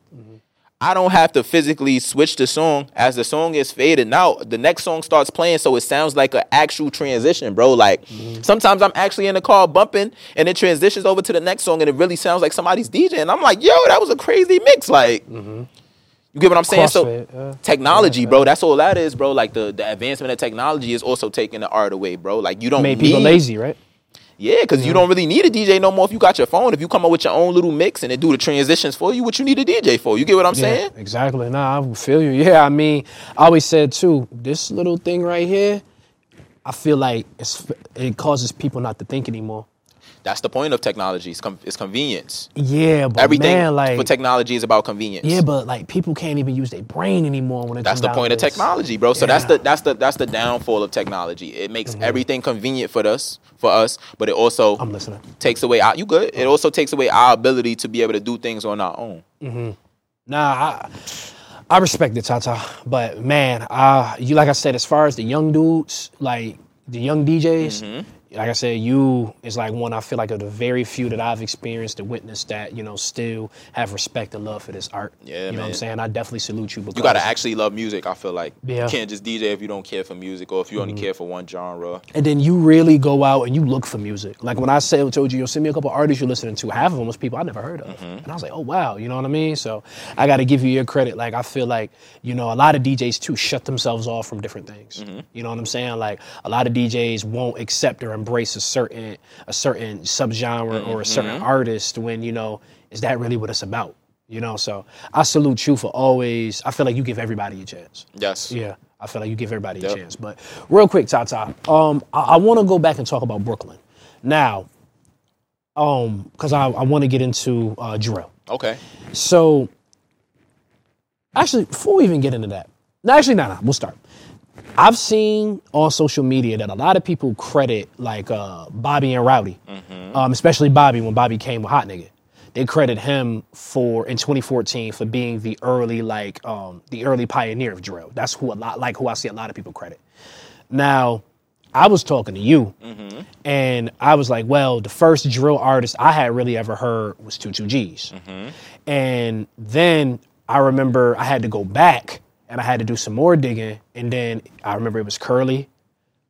I don't have to physically switch the song as the song is fading out. The next song starts playing, so it sounds like an actual transition, bro. Like mm-hmm. sometimes I'm actually in the car bumping, and it transitions over to the next song, and it really sounds like somebody's DJ. And I'm like, yo, that was a crazy mix. Like, mm-hmm. you get what I'm saying? So Crossfade, yeah. technology, bro. That's all that is, bro. Like the, the advancement of technology is also taking the art away, bro. Like you don't made need people lazy right Yeah, because you don't really need a DJ no more if you got your phone. If you come up with your own little mix and it do the transitions for you, what you need a DJ for? You get what I'm saying? Exactly. Nah, I feel you. Yeah, I mean, I always said too, this little thing right here, I feel like it's, it causes people not to think anymore. That's the point of technology. It's, com- it's convenience. Yeah, but Everything man, like for technology is about convenience. yeah, but like people can't even use their brain anymore when it That's comes the point of this. technology, bro. So that's the that's the that's the downfall of technology. It makes Mm-hmm. everything convenient for us for us, but it also I'm listening. takes away our you good. It also takes away our ability to be able to do things on our own. Mm-hmm. Nah, I, I respect it, Ty Ty, but man, uh, you like I said, as far as the young dudes, like the young DJs, Mm-hmm. Like I said, you is like one I feel like of the very few that I've experienced to witness that you know still have respect and love for this art. Yeah, you know what I'm saying. I definitely salute you. Because You gotta actually love music. I feel like Yeah. Mm-hmm. you can't just DJ if you don't care for music or if you only care for one genre. and then you really go out and you look for music. Like when I said, told you, yo, send me a couple artists you're listening to. Half of them was people I never heard of, Mm-hmm. and I was like, oh wow, you know what I mean? So I got to give you your credit. Like I feel like you know a lot of DJs too shut themselves off from different things. Mm-hmm. You know what I'm saying? Like a lot of DJs won't accept or embrace a certain a certain subgenre or a certain Mm-hmm. artist when you know is that really what it's about? You know, so I salute you for always. I feel like you give everybody a chance. Yes. Yeah, I feel like you give everybody a chance. But real quick, Ty Ty, um, I, I want to go back and talk about Brooklyn now, um, because I, I want to get into uh, drill. Okay. So, actually, before we even get into that, no, actually, no, no, we'll start. I've seen on social media that a lot of people credit like uh, Bobby and Rowdy, um, especially Bobby when Bobby came with Hot Nigga. They credit him for in 2014 for being the early like um, the early pioneer of drill. That's who a lot like who I see a lot of people credit. Now, I was talking to you, and I was like, well, the first drill artist I had really ever heard was Two Two G's, and then I remember I had to go back and I had to do some more digging, and then I remember it was Curly,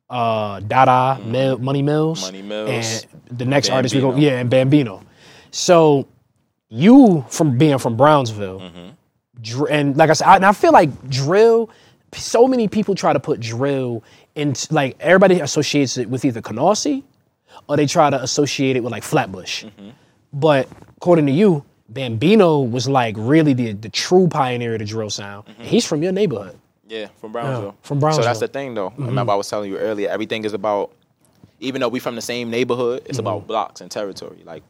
uh, Dada, mm-hmm. Mil- Money Mills, Money Mills, and the next artist we go, Bambino. yeah, and Bambino. So you from being from Brownsville, mm-hmm. dr- and like I said, I, and I feel like drill. So many people try to put drill into like everybody associates it with either Canarsie or they try to associate it with like Flatbush. Mm-hmm. But according to you, Bambino was like really the the true pioneer of the drill sound. And he's from your neighborhood. Yeah, from Brownsville. from Brownsville. So that's the thing, though. Remember, mm-hmm. I was telling you earlier. Everything is about, even though we from the same neighborhood, it's about mm-hmm. blocks and territory. Like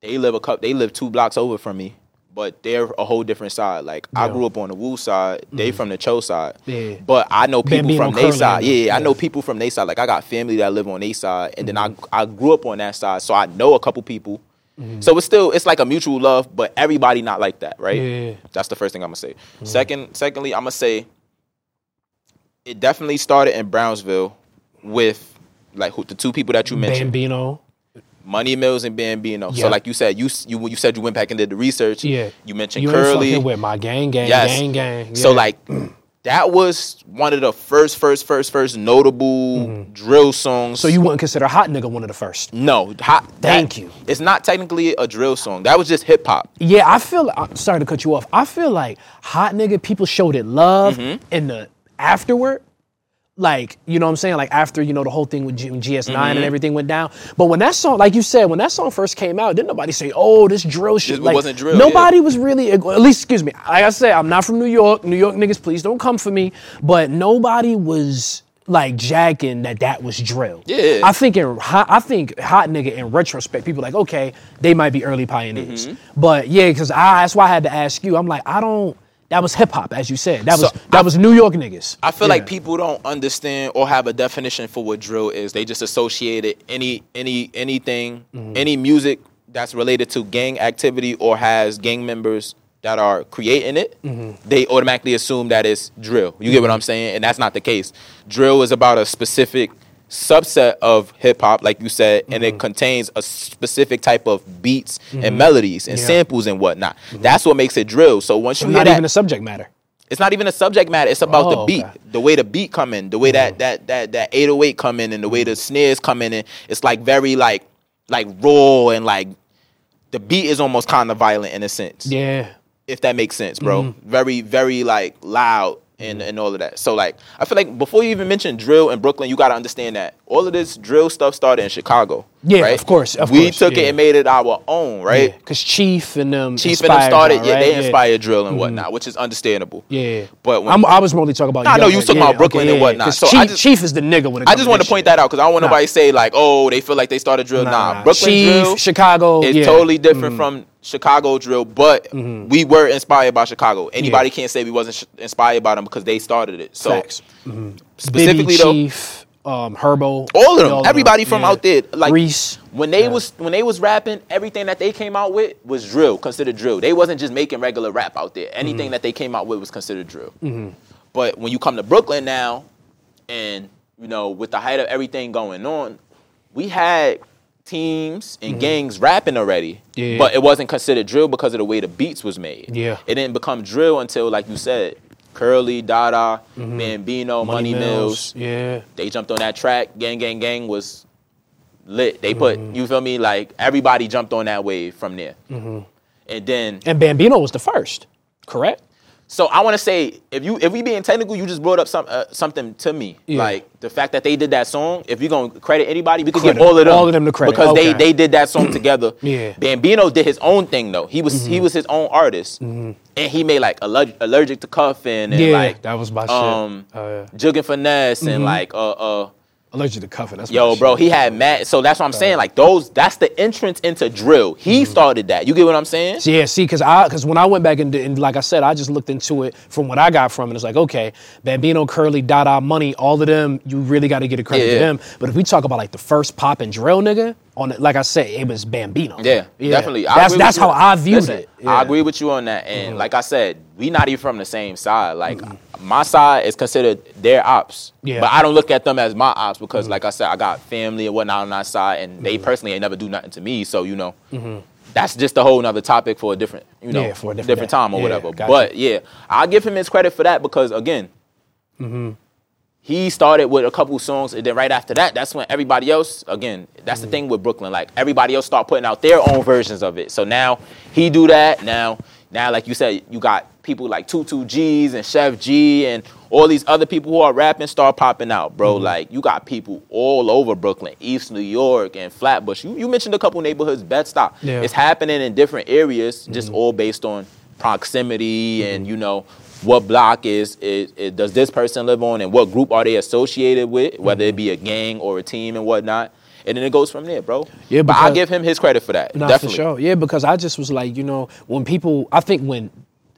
they live a cup, they live two blocks over from me, but they're a whole different side. Like I grew up on the Wu side, they from the Cho side. Yeah. But I know people Bambino from their side. Yeah, yeah. I know people from their side. Like I got family that live on their side, and then I I grew up on that side, so I know a couple people. Mm-hmm. So it's still it's like a mutual love, but everybody not like that, right? Yeah. That's the first thing I'm gonna say. Mm-hmm. Second, secondly, I'm gonna say it definitely started in Brownsville with like who, the two people that you mentioned, Bambino. Money Mills and Bambino. Yeah. So like you said, you you you said you went back and did the research. Yeah. You mentioned You Curly. with my gang, gang, Yes. gang, gang. So like [CLEARS THROAT] that was one of the first, first, first, first notable drill songs. Mm-hmm. so you wouldn't consider Hot Nigga one of the first? no, hot, Thank that- you. It's not technically a drill song. That was just hip hop. Yeah, I feel. I'm sorry to cut you off. I feel like Hot Nigga people showed it love Mm-hmm. in the afterward. Like, you know what I'm saying? Like after, you know, the whole thing with G- GS9 Mm-hmm. and everything went down. But when that song, like you said, when that song first came out, didn't nobody say, oh, this drill shit. It like, wasn't drill, Nobody was really, at least, excuse me. Like I said, I'm not from New York. New York niggas, please don't come for me. But nobody was like jacking that that was drill. Yeah. I think in hot, I think hot nigga in retrospect, people like okay, they might be early pioneers, Mm-hmm. but yeah, because I that's why I had to ask you. I'm like, I don't. That was hip hop, as you said. That was So, that was New York niggas. I feel Yeah. like people don't understand or have a definition for what drill is. They just associate it any any anything Mm-hmm. any music that's related to gang activity or has gang members that are creating it. Mm-hmm. They automatically assume that it's drill. You get what I'm saying? And that's not the case. Drill is about a specific subset of hip hop, like you said, and Mm-hmm. it contains a specific type of beats and melodies and Yeah. samples and whatnot. That's what makes it drill. So once you hear not that, even a subject matter. it's not even a subject matter. It's about the Oh, beat, okay. Mm-hmm. the way the beat come in, the way that that that that 808 come in, and the way the snares come in, and it's like very like like raw and like the beat is almost kind of violent in a sense, Yeah, if that makes sense, bro. Mm-hmm. Very very like loud, and, and all of that. So like I feel like before you even mention drill in Brooklyn, you gotta understand that all of this drill stuff started in Chicago. Yeah, right? of course, of we course, took yeah. it and made it our own, right? Because Chief and them Chief and them started, y'all, yeah, right? they inspired drill and whatnot, which is understandable. Yeah, But when- I'm, I was mostly talking about. Nah, I know you was talking yeah, about Brooklyn okay, and yeah, whatnot. So Chief, just- Chief is the nigga when it I just want to point that out because I don't want Nah. nobody to say like, oh, they feel like they started drill. Nah, nah. Brooklyn Chief, drill, Chicago, is yeah. Mm-hmm. totally different from Chicago drill, but we were inspired by Chicago. Anybody can't say we wasn't sh- inspired by them because they started it. So Facts. specifically Bibby, though, Chief, um, Herbo, all of them, everybody from yeah. out there, like Reese. when they was when they was rapping, everything that they came out with was drill, considered drill. They wasn't just making regular rap out there. Anything Mm-hmm. that they came out with was considered drill. But when you come to Brooklyn now, and you know, with the height of everything going on, we had teams and gangs rapping already. Mm-hmm. Yeah. But it wasn't considered drill because of the way the beats was made. Yeah. It didn't become drill until, like you said, Curly, Dada, Bambino, Money, Mills. Yeah. They jumped on that track. Gang, gang, gang was lit. They put, Mm-hmm. you feel me? Like everybody jumped on that wave from there. Mm-hmm. And then And Bambino was the first, correct? So I want to say, if you if we being technical, you just brought up some uh, something to me, Yeah. like the fact that they did that song. If you're gonna credit anybody, we could Credit give all of them, all of them the credit, because they okay. they did that song [CLEARS THROAT] together. Yeah. Mm-hmm. Bambino did his own thing though. He was he was his own artist, and he made like allergic, allergic to cuffing and Yeah, like that was my shit. um Oh, yeah. jug and finesse Mm-hmm. and like uh uh Allergic to cuffing. That's Yo, bro, he had mad. So that's what I'm saying. Like those, that's the entrance into drill. He Mm-hmm. started that. You get what I'm saying? Yeah, see, because I, because when I went back and, and like I said, I just looked into it from what I got from it. It's like, okay, Bambino, Curly, Dada, Money, all of them, you really got to get a credit Yeah, to yeah. them. But if we talk about like the first pop and drill nigga, on it, like I said, it was Bambino. Yeah, definitely. I That's that's with you. how I viewed Listen, it. I Yeah. agree with you on that. And mm-hmm. like I said, we not even from the same side. Like mm-hmm. my side is considered their ops. Yeah. But I don't look at them as my ops because, mm-hmm. like I said, I got family and whatnot on that side, and they personally ain't never do nothing to me. So you know. That's just a whole nother topic for a different, you know, Yeah, for a different day. time or Yeah, whatever. gotcha. But yeah, I give him his credit for that because again, he started with a couple songs, and then right after that, that's when everybody else, again, that's the mm. thing with Brooklyn. Like everybody else start putting out their own versions of it. So now he do that. Now, now, like you said, you got people like Tutu G's and Sheff G and all these other people who are rapping start popping out, bro. Mm-hmm. Like you got people all over Brooklyn, East New York, and Flatbush. You, you mentioned a couple neighborhoods, Bed Stop. Yeah. It's happening in different areas, just mm-hmm. all based on proximity and mm-hmm. you know what block is, is, is does this person live on and what group are they associated with, whether it be a gang or a team and whatnot. And then it goes from there, bro. Yeah, but I give him his credit for that. Nah, definitely. for sure. Yeah, because I just was like, you know, when people, I think when,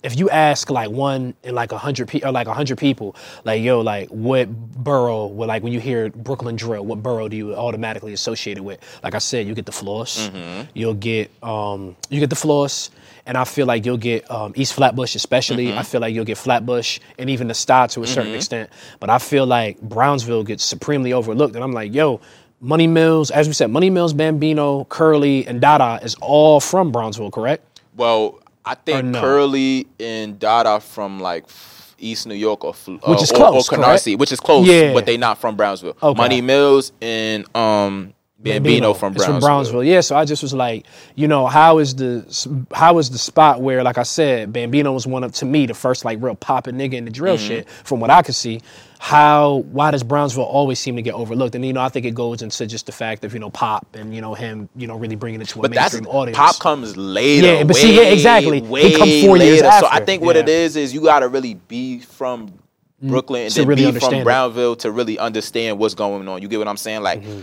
if you ask like one in like a hundred people, or like a hundred people, like yo, like what borough, well, like when you hear Brooklyn drill, what borough do you automatically associate it with? Like I said, you get the floss, Mm-hmm. you'll get, um, you get the floss, and I feel like you'll get um, East Flatbush, especially. Mm-hmm. I feel like you'll get Flatbush and even the Star to a certain extent. But I feel like Brownsville gets supremely overlooked, and I'm like, yo. Money Mills, as we said, Money Mills, Bambino, Curly, and Dada is all from Brownsville, correct? Well, I think no? Curly and Dada from like East New York or Fl- Which uh, is or- close, or Canarsie, which is close, Yeah. but they not from Brownsville. Okay. Money Mills and um Bambino, from It's Brownsville. from Brownsville. Yeah, so I just was like, you know, how is the how is the spot where, like I said, Bambino was one of to me the first like real poppin' nigga in the drill Mm-hmm. shit from what I could see. How why does Brownsville always seem to get overlooked? And you know, I think it goes into just the fact of you know pop and you know him, you know, really bringing it to a But that's mainstream audience. pop comes later. Yeah, but see, yeah, exactly. He Way come four years later. So I think what it Yeah. is is you got to really be from Brooklyn and to then really be from it. Brownsville to really understand what's going on. You get what I'm saying? Like. Mm-hmm.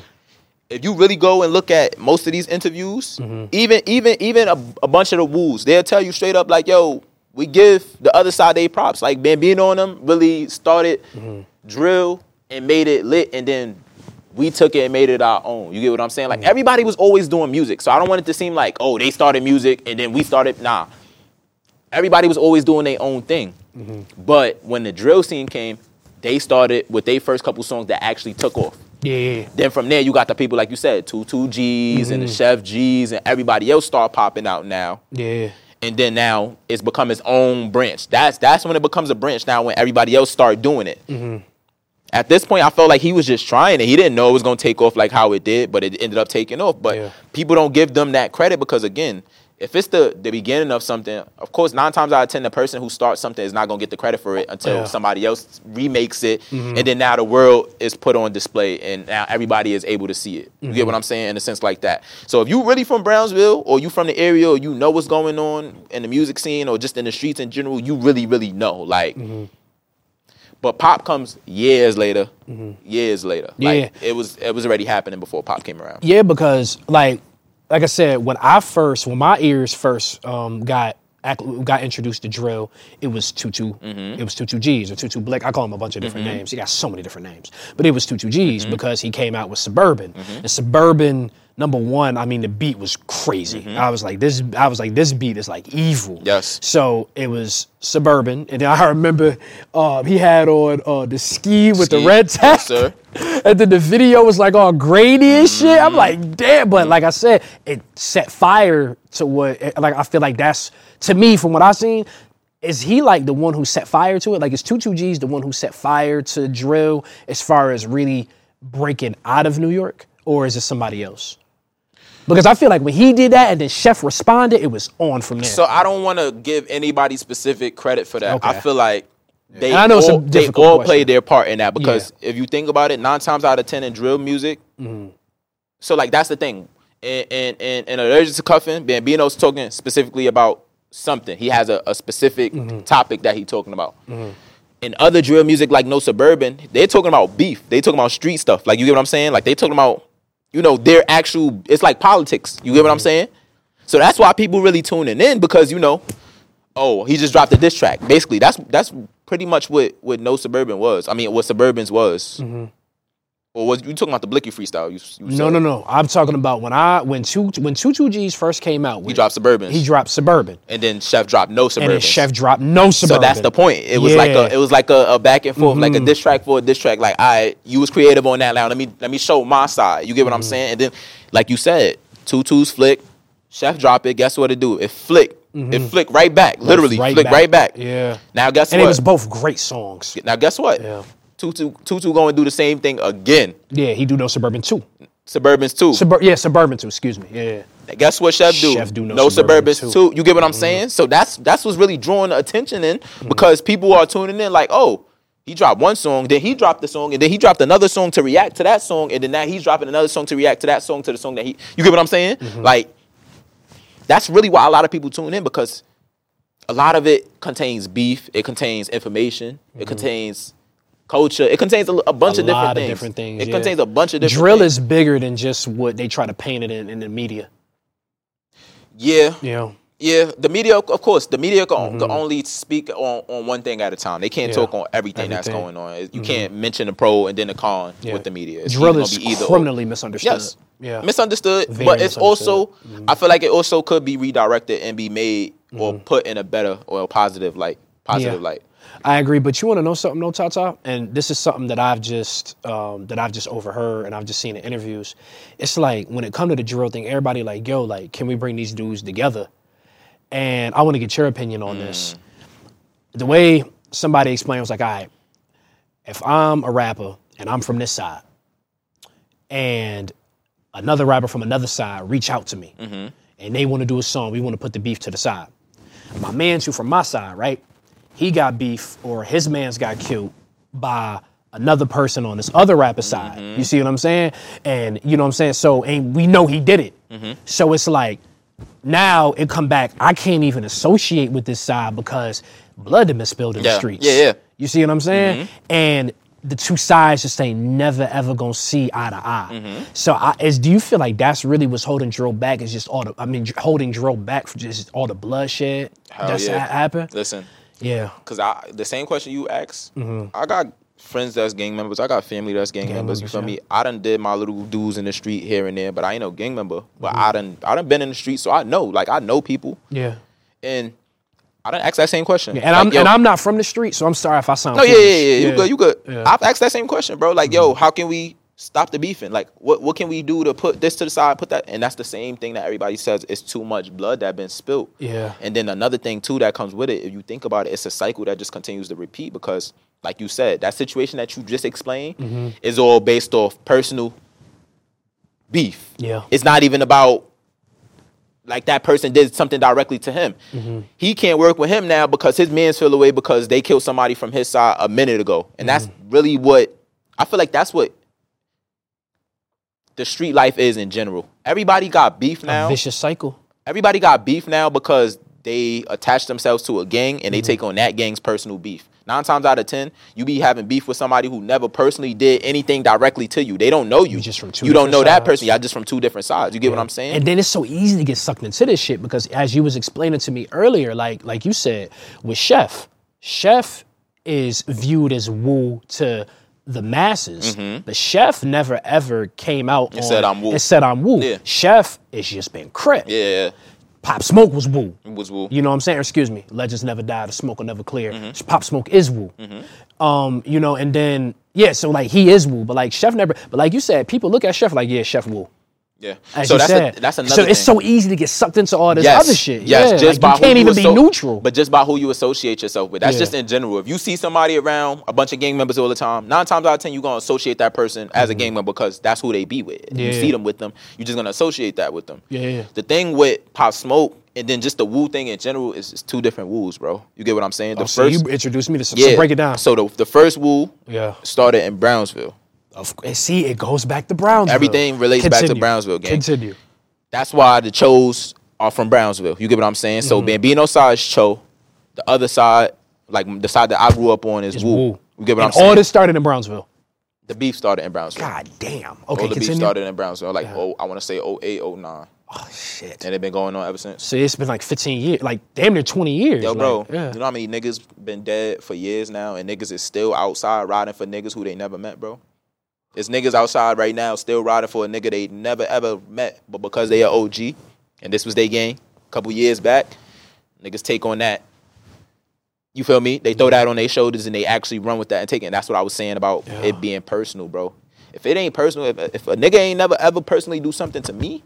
If you really go and look at most of these interviews, Mm-hmm. even even even a, a bunch of the woos, they'll tell you straight up like, "Yo, we give the other side they props." Like Bambino on them really started Mm-hmm. drill and made it lit, and then we took it and made it our own. You get what I'm saying? Mm-hmm. Like everybody was always doing music, so I don't want it to seem like, oh, they started music and then we started. Nah, everybody was always doing their own thing. Mm-hmm. But when the drill scene came, they started with their first couple songs that actually took off. Yeah, Then from there, you got the people like you said, two two G's and the Mm-hmm. Sheff G's and everybody else start popping out now. yeah, And then now it's become its own branch. That's that's when it becomes a branch now when everybody else start doing it. Mm-hmm. At this point, I felt like he was just trying it. He didn't know it was gonna take off like how it did, but it ended up taking off. But Yeah. people don't give them that credit because again, if it's the the beginning of something, of course, nine times out of ten, the person who starts something is not gonna get the credit for it until Yeah. Mm-hmm. somebody else remakes it, and then now the world is put on display, and now everybody is able to see it. You Mm-hmm. get what I'm saying? In a sense like that. So if you really from Brownsville, or you from the area, or you know what's going on in the music scene, or just in the streets in general, you really, really know. Like, Mm-hmm. but pop comes years later, years later. Yeah. Like, it was it was already happening before pop came around. Yeah, because like like I said, when I first when my ears first um, got got introduced to drill, it was Tutu. Mm-hmm. It was Tutu G's or Tutu Blick. I call him a bunch of different names. He got so many different names, but it was Tutu G's Mm-hmm. because he came out with Suburban. And Suburban number one, I mean, the beat was crazy. I was like, this. I was like, this beat is like evil. Mm-hmm. Yes. So it was Suburban, and then I [LAUGHS] remember uh, he had on uh, the ski with the red tag. Yes, sir. [LAUGHS] And then the video was like all grainy and shit. Mm-hmm. I'm like, damn. But like I said, it set fire to what. Like I feel like that's to me from what I've seen. Is he like the one who set fire to it? Like is Two Two G's the one who set fire to drill as far as really breaking out of New York, or is it somebody else? Because I feel like when he did that and then Sheff responded, it was on from there. So I don't want to give anybody specific credit for that. I feel like they And I know it's a all, they difficult all question. played their part in that because if you think about it, nine times out of ten in drill music. Mm-hmm. So like that's the thing. In in in, in allergic to cuffing, Bambino's talking specifically about something. He has a, a specific Mm-hmm. topic that he's talking about. In other drill music like No Suburban, they're talking about beef. They talking about street stuff. Like you get what I'm saying? Like they talking about, you know, their actual. It's like politics. You get what I'm saying? So that's why people really tuning in because you know, oh, he just dropped a diss track. Basically, that's that's pretty much what what No Suburban was. I mean, what Suburbans was. Or was you talking about the Blicky freestyle? You, you no, no, no. I'm talking about when I when two when Two Two G's first came out. He dropped Suburban. He dropped Suburban, and then Sheff dropped No Suburban. and then Sheff dropped no Suburban. So that's the point. It was like Yeah. Mm-hmm. a it was like a, a back and forth, like a diss track for a diss track. Like, I you was creative on that now. Let me let me show my side. You get what Mm-hmm. I'm saying? And then, like you said, two twos flick, Sheff drop it. Guess what it do? It flick. It flick right back. Literally Mm-hmm. right flick back. right back. Yeah. Now guess and what? And it was both great songs. now guess what? Yeah. Tutu Tutu going to do the same thing again. Yeah, he do no Suburban too. Suburbans too. Subur- yeah, Suburban too. Excuse me. Yeah. Guess what Sheff do? Sheff do no no Suburbans Suburbans too. too. You get what I'm Mm-hmm. saying? So that's that's what's really drawing the attention in because people are tuning in like, oh, he dropped one song, then he dropped the song, and then he dropped another song to react to that song, and then now he's dropping another song to react to that song to the song that he. You get what I'm saying? Mm-hmm. Like, that's really why a lot of people tune in because a lot of it contains beef, it contains information, it contains culture, it contains a, a bunch Mm-hmm. A of different lot of things. different things, It yeah. contains a bunch of different. Drill things. is bigger than just what they try to paint it in, in the media. yeah. Know. Yeah, the media, of course, the media can, can only speak on, on one thing at a time. They can't Mm-hmm. Yeah. talk on everything, that's Everything. Mm-hmm. going on. You can't mention the pro and then the con Yeah. with the media. It's Drill either is gonna be either or. criminally misunderstood. Yes. Yeah. Misunderstood, Very but it's also. Mm-hmm. I feel like it also could be redirected and be made or put in a better or a positive light. Positive Yeah. light. I agree, but you want to know something, no, Ty Ty? And this is something that I've just um, that I've just overheard and I've just seen in interviews. It's like when it come to the drill thing, everybody like, yo, like, can we bring these dudes together? And I want to get your opinion on this. Mm. The way somebody explained was like, all right, if I'm a rapper and I'm from this side, and another rapper from another side reach out to me, mm-hmm. and they want to do a song, we want to put the beef to the side. My man's who from my side, right? He got beef, or his man's got killed by another person on this other rapper side. You mm-hmm. see what I'm saying? And you know what I'm saying? So, and we know he did it. Mm-hmm. So it's like now it come back. I can't even associate with this side because blood had been spilled in the Yeah. streets. Yeah, yeah. You see what I'm saying? And the two sides just ain't never ever gonna see eye to eye. Mm-hmm. So, I, is do you feel like that's really what's holding Drill back? Is just all the I mean, holding Drill back for just all the bloodshed Hell that's yeah. ha- happened? Listen, Yeah, because I the same question you asked, I got friends that's gang members. I got family that's gang, members. You feel yeah. me? I done did my little dudes in the street here and there, but I ain't no gang member. But I done I done been in the street, so I know. Like I know people, yeah. and I done asked that same question. And Like, I'm yo- and I'm not from the street, so I'm sorry if I sound. No, yeah, yeah, foolish. yeah, You good, you good. Yeah. Mm-hmm. I've asked that same question, bro. Like, yo, how can we stop the beefing? Like, what what can we do to put this to the side, put that? And that's the same thing that everybody says. It's too much blood that been spilled. Yeah. And then another thing too that comes with it, if you think about it, it's a cycle that just continues to repeat because, like you said, that situation that you just explained Mm-hmm. is all based off personal beef. Yeah. It's not even about like that person did something directly to him. He can't work with him now because his man's feel away because they killed somebody from his side a minute ago. And that's really what I feel like that's what the street life is in general. Everybody got beef now. Vicious cycle. Everybody got beef now because they attach themselves to a gang and they Mm-hmm. take on that gang's personal beef. Nine times out of ten, you be having beef with somebody who never personally did anything directly to you. They don't know you. You just from two you don't know that person. Y'all just from two different sides. You get what I'm saying? And then it's so easy to get sucked into this shit because as you was explaining to me earlier, like like you said, with Sheff, Sheff is viewed as woo to the masses. Mm-hmm. The Sheff never ever came out and said, "I'm woo." And said I'm woo. Yeah. Sheff is just been crip. yeah, Pop Smoke was woo. it was woo. You know what I'm saying? Excuse me. Legends never die. The smoke will never clear. Mm-hmm. Pop Smoke is woo. Um, you know, and then yeah, so like he is woo, but like Sheff never. But like you said, people look at Sheff like yeah, Sheff woo. Yeah. As so you that's said. a, that's another. So it's thing. so easy to get sucked into all this yes, other shit. Yes, yeah, just like, by you can't who even be asso- neutral. But just by who you associate yourself with. That's Yeah. just in general. If you see somebody around a bunch of gang members all the time, nine times out of ten you're gonna associate that person as a gang member because that's who they be with. You Mm-hmm. See them with them, you're just gonna associate that with them. Yeah, yeah. The thing with Pop Smoke and then just the woo thing in general is, is two different woos, bro. You get what I'm saying? The Oh, so you introduced me to so, so break it down. So the the first woo Yeah. started in Brownsville. Of, and see, it goes back to Brownsville. Everything relates back to Brownsville, gang. Continue. That's why the Chos are from Brownsville. You get what I'm saying? So Mm-hmm. Bambino side is Cho. The other side, like the side that I grew up on, is Woo. woo. You get what and I'm saying? all this started in Brownsville. the beef started in Brownsville. God damn. Okay, all the beef continue. started in Brownsville. Like oh, I want to say 08, 09. oh shit. and it's been going on ever since. So it's been like 15 years, like damn near 20 years. Yo, like, bro, yeah. you know how many niggas been dead for years now, and niggas is still outside riding for niggas who they never met, bro. It's niggas outside right now still riding for a nigga they never ever met, but because they are OG, and this was their game a couple years back, niggas take on that. You feel me? They throw that on their shoulders and they actually run with that and take it. And that's what I was saying about Yeah. it being personal, bro. If it ain't personal, if, if a nigga ain't never ever personally do something to me,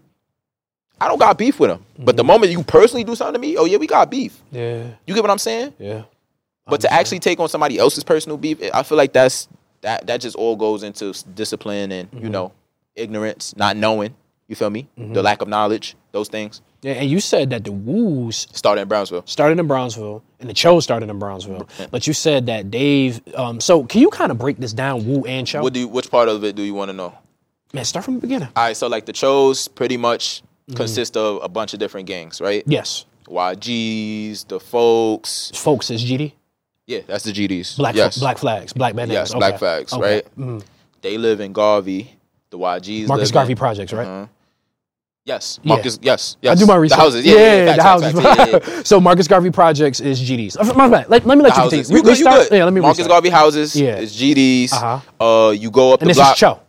I don't got beef with him. But the mm-hmm. moment you personally do something to me, oh yeah, we got beef. yeah, You get what I'm saying? yeah. But to actually take on somebody else's personal beef, I feel like that's that that just all goes into discipline and Mm-hmm. you know ignorance, not knowing. You feel me? The lack of knowledge, those things Yeah, and you said that the Woos started in Brownsville. started in Brownsville and the Cho started in Brownsville. But you said that Dave. Um, so can you kind of break this down, Woo and Cho? What do you, which part of it do you want to know? Man, start from the beginning. All right, so like the Chos pretty much Mm-hmm. consist of a bunch of different gangs, right? Yes, YGs, the folks. folks is GD. Yeah, that's the GDs. Black yes. black flags, black bandanas. Yes, black flags, Okay. Mm-hmm. right? They live in Garvey. The YGs. Marcus Garvey in, projects, right? Uh-huh. Yes, Yeah. Marcus. Yes, I do my research. The houses. Yeah, yeah, the facts, houses. facts, facts. Yeah, yeah, yeah. [LAUGHS] so Marcus Garvey projects is GDs. Uh, My bad. Let, let me let The you houses. continue. You? You good? Yeah, let me Marcus restart. Garvey houses. Yeah. It's GDs. Uh-huh. Uh, you go up And the this block. is Cho.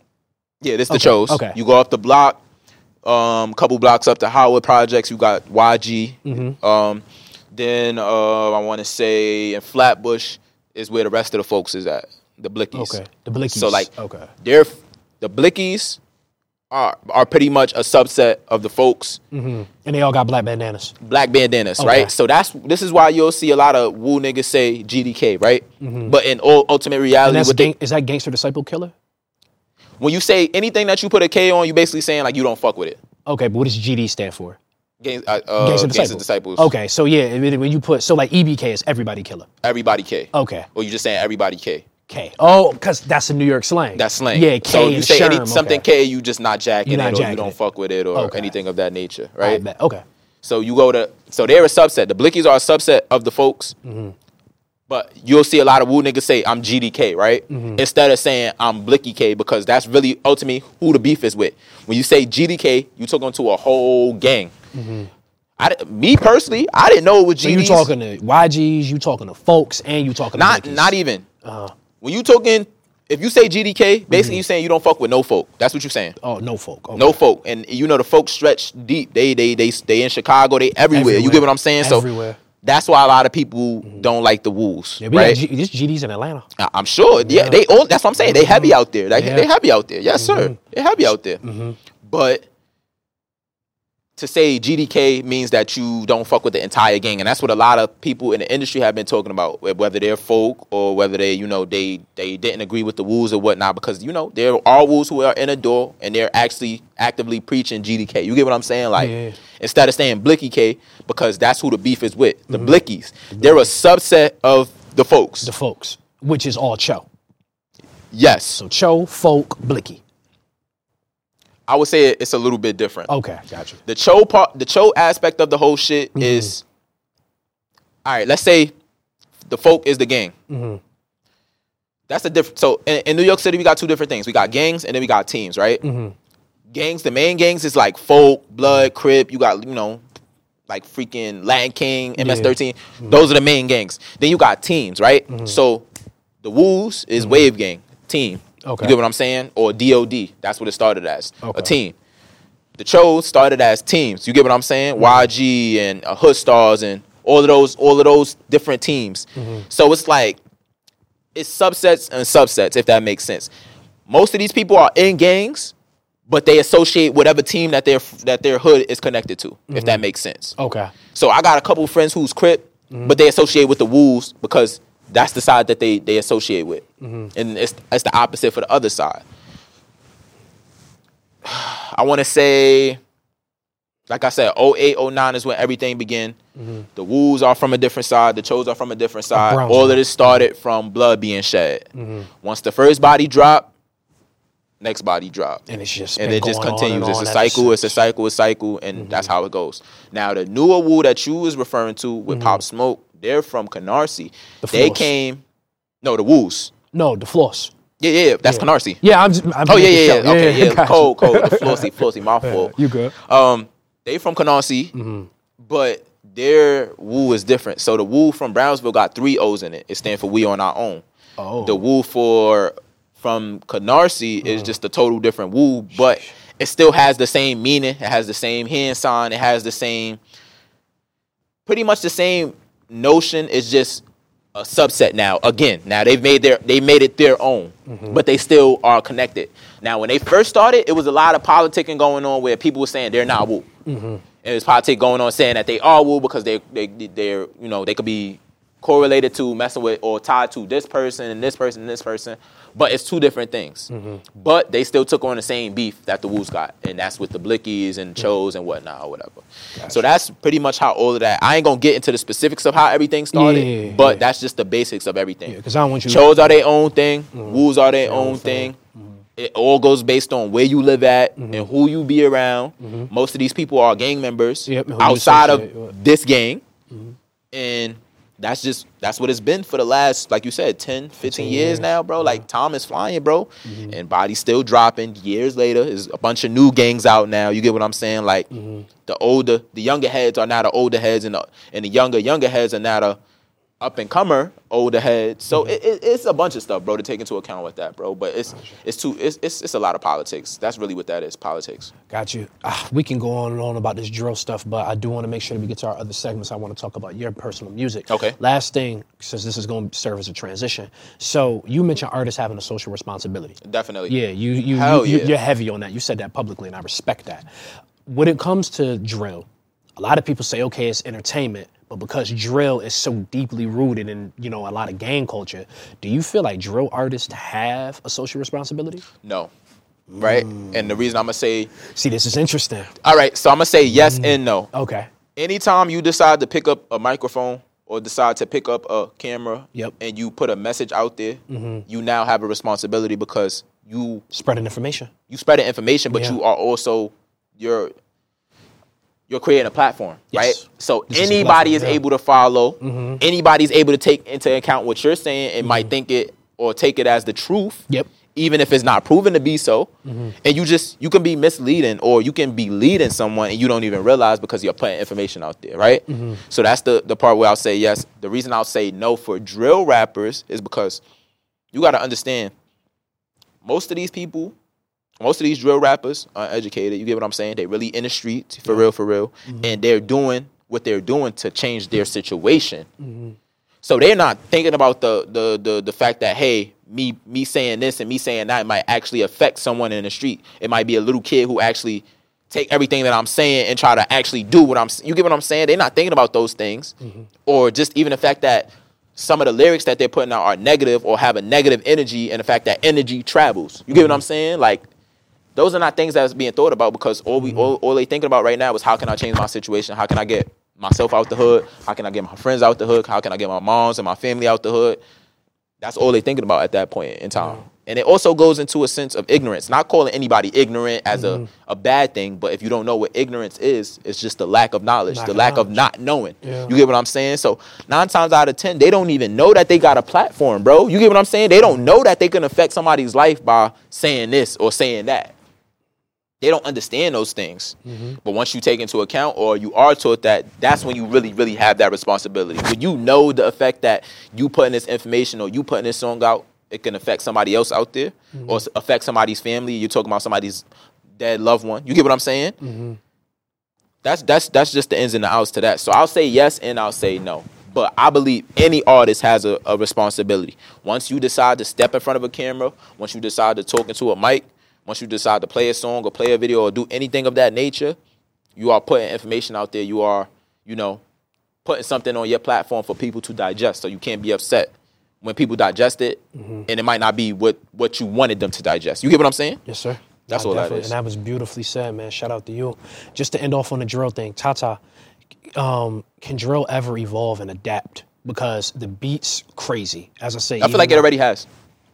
Yeah, this is the Okay, Chos. okay. You go up the block, um, couple blocks up to Howard Projects. You got YG. Mm-hmm. Um, then uh, I want to say in Flatbush is where the rest of the folks is at. The Blickies. Okay. The Blickies. So like, okay. they're the Blickies are are pretty much a subset of the folks Mhm. And they all got black bandanas. black bandanas, Okay. right? So that's this is why you'll see a lot of woo niggas say GDK, right? Mhm. But in all ultimate reality, what they, is that gangster disciple killer? when you say anything that you put a K on, you basically saying like you don't fuck with it. Okay, but what does GD stand for? Gang, uh, uh, disciple. disciples. Okay, so yeah, when you put so like EBK is everybody killer. Everybody K. Okay, Or you just saying everybody K. K. Oh, because that's a New York slang. That's slang. Yeah, K So you say any, something okay. K, you just not jacking not it, or you don't it. fuck with it, or Okay. anything of that nature, I right? bet. Okay. So you go to so they're a subset. The Blickies are a subset of the folks. Mm-hmm. But you'll see a lot of woo niggas say I'm GDK, right? Mm-hmm. Instead of saying I'm Blicky K because that's really ultimately who the beef is with. When you say GDK, you took onto a whole gang. I, di- me personally, I didn't know it was GDs. So you talking to YGs, you talking to folks, and you talking not to not even. Uh-huh. When you talking, if you say GDK, basically Mm-hmm. you saying you don't fuck with no folk. That's what you're saying. Oh, no folk. Okay. No folk, and you know the folks stretch deep. They they they they in Chicago. They everywhere. You get what I'm saying? Everywhere. So that's why a lot of people don't like the Wolves, Yeah, right? G, this GDs in Atlanta. I- I'm sure. Yeah, they all. That's what I'm saying. They heavy out there. Like Yeah. they heavy out there. Yes, sir. They heavy out there. But to say GDK means that you don't fuck with the entire gang, and that's what a lot of people in the industry have been talking about, whether they're folk or whether they, you know, they they didn't agree with the rules or whatnot, because you know there are wolves who are in a door and they're actually actively preaching GDK. You get what I'm saying? Like Yeah. instead of saying Blicky K, because that's who the beef is with, the mm-hmm. Blickies. They're a subset of the folks. The folks, which is all Cho. yes, So Cho, folk, Blicky. I would say it's a little bit different. Okay, gotcha. the cho part the cho aspect of the whole shit mm-hmm. is all right let's say the folk is the gang. Mm-hmm. That's a different so in, in new york city we got two different things. We got gangs and then we got teams right? Mm-hmm. Gangs the main gangs is like folk blood crip you got you know like freaking latin king ms13 those are the main gangs. Then you got teams right? So the woos is wave gang team Okay. you get what i'm saying or dod that's what it started as Okay. a team the Chos started as teams. You get what I'm saying? Mm-hmm. YG and uh, Hood Stars and all of those, all of those different teams. Mm-hmm. So it's like it's subsets and subsets, if that makes sense. Most of these people are in gangs, but they associate whatever team that their that their hood is connected to, if mm-hmm. that makes sense. Okay. So I got a couple friends who's Crip, but they associate with the Wolves because that's the side that they they associate with, mm-hmm. and it's it's the opposite for the other side. [SIGHS] I want to say, like I said, 08, 09 is when everything began. Mm-hmm. The Wolves are from a different side. The Chos are from a different side. Browns All of this started from blood being shed. Mm-hmm. Once the first body dropped, next body dropped And it's just and it just on continues. It's a cycle. It's a cycle. It's a cycle, and that's how it goes. Now the newer Wu that you was referring to with Pop Smoke, they're from Canarsie. The they came, no, the Woos. No, the floss. Yeah, yeah, yeah, that's Yeah. Canarsie. Yeah, I'm. Just, I'm Oh yeah, yeah, yeah. Okay, yeah. gotcha. Cold, cold. The flossy, [LAUGHS] flossy. My fault. You good? Um, they from Canarsie, Mm-hmm. but their Wu is different. So the Wu from Brownsville got three O's in it. It stands for We on Our Own. Oh. The Wu for from Canarsie Mm. is just a total different Wu, but it still has the same meaning. It has the same hand sign. It has the same, pretty much the same notion. is just a subset now. Again, now they've made their they made it their own, Mm-hmm. but they still are connected. Now, when they first started, it was a lot of politicking going on where people were saying they're not Wu. Mm-hmm. And there's politics going on saying that they are Wu because they they they're you know they could be correlated to messing with or tied to this person and this person and this person, but it's two different things. Mm-hmm. But they still took on the same beef that the Wu's got, and that's with the Blickies and Chos and whatnot or whatever. So that's pretty much how all of that. I ain't gonna get into the specifics of how everything started, Yeah, yeah, but yeah. that's just the basics of everything. Yeah, because I don't want you. Chos are their own thing. Mm-hmm. Woos are their own thing. It all goes based on where you live at Mm-hmm. and who you be around. Most of these people are gang members Yep, outside of this gang. And that's just that's what it's been for the last, like you said, 10, 15 years, years. now, bro. Like time is flying, bro. Mm-hmm. And bodies still dropping years later. There's a bunch of new gangs out now. You get what I'm saying? Like mm-hmm. the older, the younger heads are now the older heads, and the and the younger, younger heads are now the up and comer older head. So it, it, it's a bunch of stuff, bro, to take into account with that, bro. But it's it's too it's, it's it's a lot of politics. That's really what that is, politics. Got you. Ah, we can go on and on about this drill stuff, but I do want to make sure that we get to our other segments. I want to talk about your personal music. Okay. Last thing, since this is going to serve as a transition. So you mentioned artists having a social responsibility. Definitely. Yeah, you you, Hell you yeah. you're heavy on that. You said that publicly, and I respect that. When it comes to drill, a lot of people say, okay, it's entertainment, but because drill is so deeply rooted in you know a lot of gang culture, do you feel like drill artists have a social responsibility? No. Right? Mm. And the reason I'm gonna say See, this is interesting. all right, so I'm gonna say yes and no. Okay. Anytime you decide to pick up a microphone or decide to pick up a camera Yep. and you put a message out there, you now have a responsibility because you Spreading information. you spreading information, but Yeah. you are also you're you're creating a platform, Yes. right? So This is anybody platform, is yeah. Mm-hmm. able to follow. Anybody's able to take into account what you're saying and might think it or take it as the truth. Yep. Even if it's not proven to be so, Mm-hmm. and you just you can be misleading or you can be leading someone and you don't even realize because you're putting information out there, right? Mm-hmm. So that's the the part where I'll say yes. The reason I'll say no for drill rappers is because you got to understand most of these people, most of these drill rappers are educated. You get what I'm saying? They really in the streets for real, for real, mm-hmm. and they're doing what they're doing to change their situation. Mm-hmm. So they're not thinking about the the the the fact that hey, me me saying this and me saying that might actually affect someone in the street. It might be a little kid who actually take everything that I'm saying and try to actually do what I'm. You get what I'm saying? They're not thinking about those things, mm-hmm. or just even the fact that some of the lyrics that they're putting out are negative or have a negative energy, and the fact that energy travels. You get what I'm saying? Like those are not things that's being thought about because all we mm-hmm. all, all they thinking about right now is how can I change my situation? How can I get myself out the hood? How can I get my friends out the hood? How can I get my moms and my family out the hood? That's all they're thinking about at that point in time. And it also goes into a sense of ignorance. Not calling anybody ignorant as a, mm-hmm. a bad thing, but if you don't know what ignorance is, it's just the lack of knowledge, Lack the of lack of not knowing. Yeah. You get what I'm saying? So nine times out of ten, they don't even know that they got a platform, bro. You get what I'm saying? They don't know that they can affect somebody's life by saying this or saying that. They don't understand those things. Mm-hmm. But once you take into account or you are taught that, that's when you really, really have that responsibility. When you know the effect that you putting this information or you putting this song out, it can affect somebody else out there or mm-hmm. affect somebody's family. You're talking about somebody's dead loved one. You get what I'm saying? Mm-hmm. That's that's that's just the ins and the outs to that. So I'll say yes and I'll say no. But I believe any artist has a, a responsibility. Once you decide to step in front of a camera, once you decide to talk into a mic, once you decide to play a song or play a video or do anything of that nature, you are putting information out there. You are, you know, putting something on your platform for people to digest. So you can't be upset when people digest it and it might not be what what you wanted them to digest. You get what I'm saying? Yes, sir. That's Nah, all that And that was beautifully said, man. Shout out to you. Just to end off on the drill thing, Ty Ty, um, can drill ever evolve and adapt? Because the beat's crazy. As I say, I feel like it already has.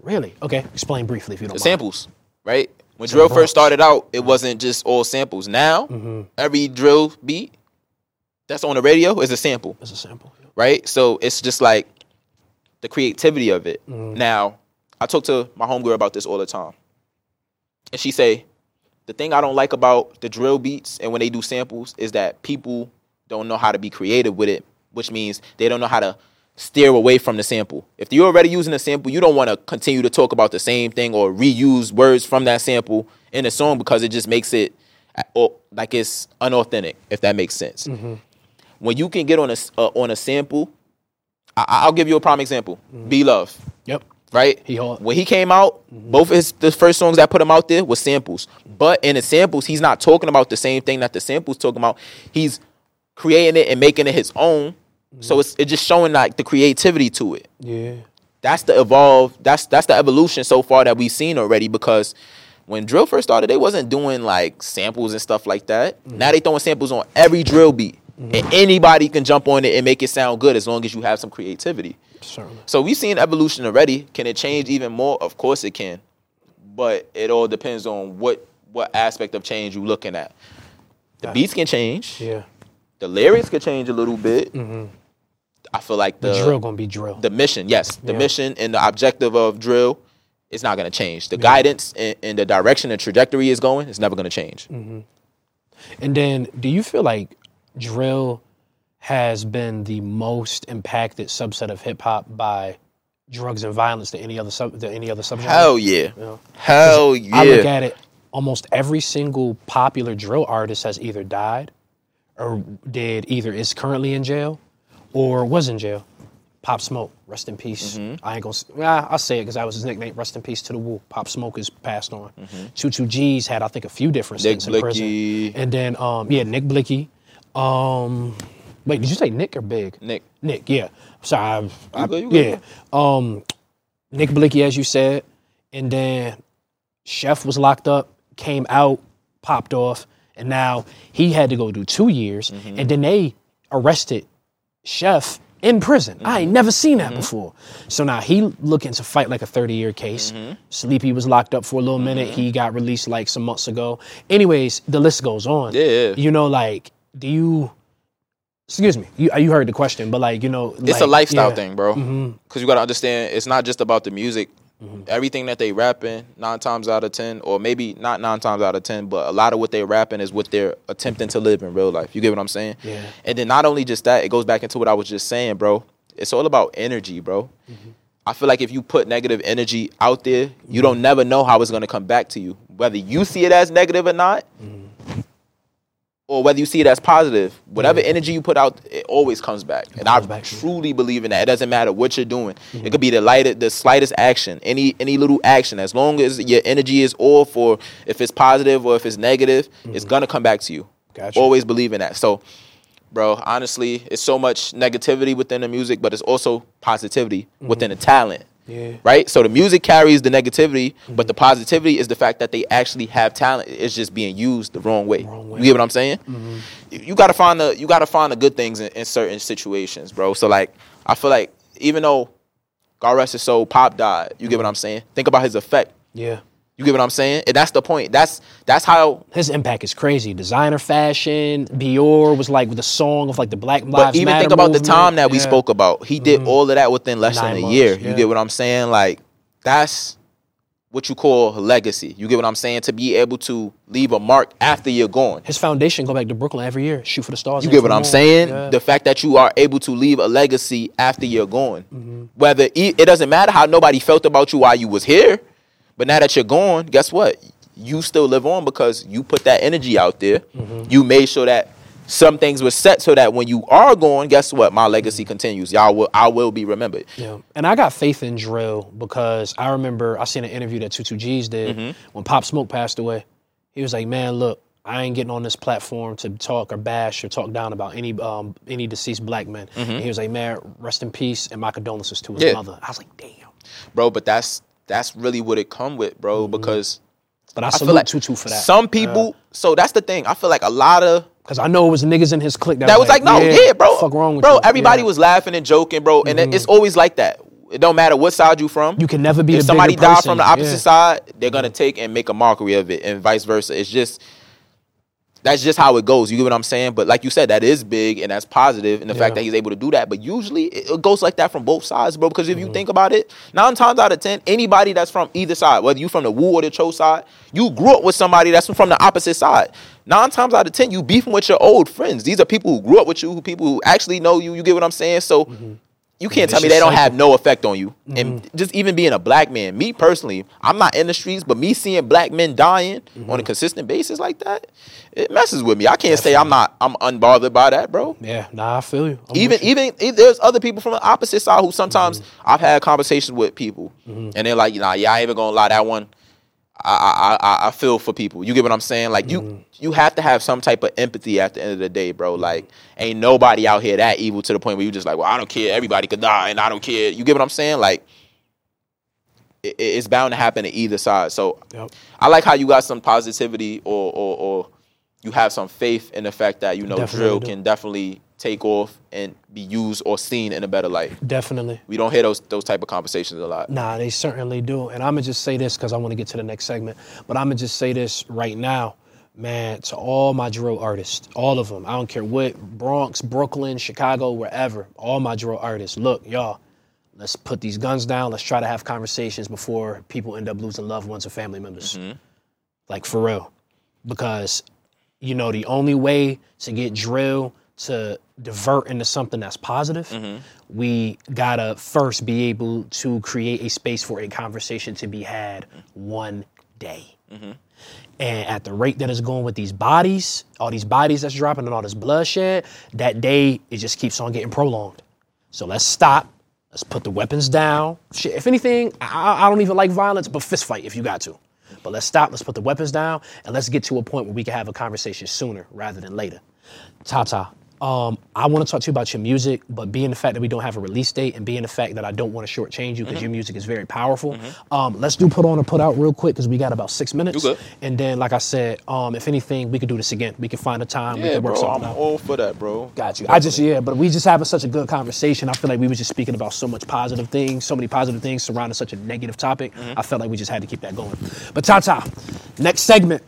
Really? Okay. Explain briefly if you don't the mind. samples, right? When drill first started out, it wasn't just all samples. Now, Mm-hmm. every drill beat that's on the radio is a sample, As a sample. right? So it's just like the creativity of it. Mm-hmm. Now, I talk to my homegirl about this all the time, and she say the thing I don't like about the drill beats and when they do samples is that people don't know how to be creative with it, which means they don't know how to steer away from the sample. If you're already using a sample, you don't want to continue to talk about the same thing or reuse words from that sample in a song because it just makes it uh, like it's unauthentic, if that makes sense. When you can get on a uh, on a sample, I, I'll give you a prime example. B-Lovee Yep. right? He hard. when he came out, both of his the first songs that put him out there was samples. But in the samples, he's not talking about the same thing that the samples talking about. He's creating it and making it his own. So it's it's just showing like the creativity to it. Yeah. That's the evolve. That's that's the evolution so far that we've seen already. Because when drill first started, they wasn't doing like samples and stuff like that. Mm-hmm. Now they throwing samples on every drill beat, mm-hmm. and anybody can jump on it and make it sound good as long as you have some creativity. Certainly. So we've seen evolution already. Can it change even more? Of course it can. But it all depends on what what aspect of change you're looking at. The beats can change. Yeah. The lyrics can change a little bit. Mm-hmm. I feel like The the drill gonna be drill. the mission, yes, the Yeah. mission and the objective of drill is not going to change. The guidance and, and the direction and trajectory is going, it's never going to change. Mm-hmm. And then, do you feel like drill has been the most impacted subset of hip hop by drugs and violence than any other sub than any other subject? Hell yeah, hell yeah. I look at it. Almost every single popular drill artist has either died, or did either is currently in jail, or was in jail. Pop Smoke, rest in peace. Mm-hmm. I ain't gonna. Well, I'll say it because that was his nickname. Rest in peace to the Woo. Pop Smoke is passed on. Two Two G's had I think a few different Mm-hmm. Nick stints in prison. And then um yeah Nick Blixky. Um, wait, did you say Nick or Big? Nick, Nick, yeah. Sorry, I, I, good, yeah. Um, Nick Blixky, as you said, and then Sheff was locked up, came out, popped off, and now he had to go do two years, Mm-hmm. and then they arrested Sheff in prison. I Mm-hmm. ain't never seen that before. So now he looking to fight like a 30 year case. Mm-hmm. Sleepy was locked up for a little minute. He got released like some months ago. Anyways, the list goes on. Yeah. You know, like, do you excuse me, you you heard the question, but like, you know, it's a lifestyle yeah. thing, bro. Because you got to understand, it's not just about the music. Mm-hmm. Everything that they rapping, nine times out of ten, or maybe not nine times out of ten, but a lot of what they rapping is what they're attempting to live in real life. You get what I'm saying? Yeah. And then not only just that, it goes back into what I was just saying, bro. It's all about energy, bro. Mm-hmm. I feel like if you put negative energy out there, you mm-hmm. don't never know how it's gonna come back to you. Whether you see it as negative or not, or whether you see it as positive, whatever mm-hmm. energy you put out, it always comes back. and I back, yeah. truly believe in that. It doesn't matter what you're doing. It could mm-hmm. be the light, the slightest action, any any little action. As long as your energy is off, or if it's positive or if it's negative, it's mm-hmm. gonna come back to you. Gotcha. Always believe in that. So, bro, honestly, it's so much negativity within the music, but it's also positivity within the talent. Yeah. Right? So the music carries the negativity, but mm-hmm. the positivity is the fact that they actually have talent. It's just being used the wrong way. Wrong way. You get what I'm saying? Mm-hmm. You- You gotta find the you gotta find the good things in, in certain situations, bro. So like I feel like even though God rest his soul, Pop died, you get what mm-hmm. I'm saying? Think about his effect. Yeah. You get what I'm saying? And that's the point. That's that's how His impact is crazy. Designer fashion, Dior was like the song of like the Black Lives But even Matter think about the time that we Yeah. Mm-hmm. spoke about. He did all of that within less Nine than a months, year. yeah. You get what I'm saying? Like that's what you call legacy. You get what I'm saying? To be able to leave a mark after you're gone. His foundation go back to Brooklyn every year. Shoot for the stars. You get what I'm moon. saying? Yeah. The fact that you are able to leave a legacy after you're gone. Mm-hmm. Whether e- it doesn't matter how nobody felt about you while you was here, but now that you're gone, guess what? You still live on because you put that energy out there. Mm-hmm. You made sure that some things were set so that when you are gone, guess what? My legacy continues. Y'all will I will be remembered. Yeah, and I got faith in drill because I remember I seen an interview that 22 G's did Mm-hmm. when Pop Smoke passed away. He was like, "Man, look, I ain't getting on this platform to talk or bash or talk down about any um, any deceased black men." And he was like, "Man, rest in peace and my condolences to his Mm-hmm. Yeah. mother." I was like, "Damn," Bro, but that's that's really what it come with, bro, because but I I feel like Tutu for that. some people so that's the thing. I feel like a lot of because I know it was niggas in his clique that, That was like, no, yeah, bro. Fuck wrong with bro, you. everybody Yeah. Mm-hmm. was laughing and joking, bro. And it- it's always like that. It don't matter what side you from. You can never be if the somebody bigger died person. from the opposite Yeah. side, they're gonna take and make a mockery of it, and vice versa. It's just that's just how it goes. You get what I'm saying? But like you said, that is big and that's positive, and the Yeah. fact that he's able to do that. But usually it it goes like that from both sides, bro. Because if Mm-hmm. you think about it, nine times out of ten, anybody that's from either side, whether you from the Woo or the Cho side, you grew up with somebody that's from the opposite side. Nine times out of ten, you beefing with your old friends. These are people who grew up with you, who people who actually know you. You get what I'm saying? So. Mm-hmm. You can't tell me they don't have no effect on you. Mm-hmm. And just even being a black man, me personally, I'm not in the streets, but me seeing black men dying Mm-hmm. on a consistent basis like that, it messes with me. I can't say I'm not I'm unbothered by that, bro. Yeah, nah, I feel you. I'm Even you. even if there's other people from the opposite side who sometimes Mm-hmm. I've had conversations with people, and they're like, "Nah, yeah, I ain't even gonna lie, that one, I I I, I feel for people. You get what I'm saying? Like Mm-hmm. you you have to have some type of empathy at the end of the day, bro. Like ain't nobody out here that evil to the point where you just like, well, I don't care. Everybody could die, and I don't care. You get what I'm saying? Like it- it's bound to happen to either side. So Yep. I like how you got some positivity or or, or you have some faith in the fact that you know Definitely drill do. can definitely take off and be used or seen in a better light. definitely. We don't hear those those type of conversations a lot. Nah, they certainly do. And I'm gonna just say this because I want to get to the next segment. But I'm gonna just say this right now, man, to all my drill artists, all of them. I don't care what Bronx, Brooklyn, Chicago, wherever. All my drill artists. Look, y'all. Let's put these guns down. Let's try to have conversations before people end up losing loved ones or family members. Mm-hmm. Like for real, because you know the only way to get drill to divert into something that's positive, mm-hmm. we gotta first be able to create a space for a conversation to be had one day. Mm-hmm. And at the rate that it's going with these bodies, all these bodies that's dropping and all this bloodshed, that day it just keeps on getting prolonged. So let's stop. Let's put the weapons down. Shit, if anything, I, I don't even like violence, but fist fight if you got to. But let's stop. Let's put the weapons down, and let's get to a point where we can have a conversation sooner rather than later. Ty Ty, um, I want to talk to you about your music, but being the fact that we don't have a release date and being the fact that I don't want to shortchange you because your music is very powerful, um, let's do put on or put out real quick because we got about six minutes. And then, like I said, um, if anything, we could do this again. We can find a time. we Yeah, can work bro, something I'm out. all for that, bro. Got you. I just yeah, but we just having such a good conversation. I feel like we were just speaking about so much positive things, so many positive things surrounding such a negative topic. Mm-hmm. I felt like we just had to keep that going. But Ty Ty, next segment.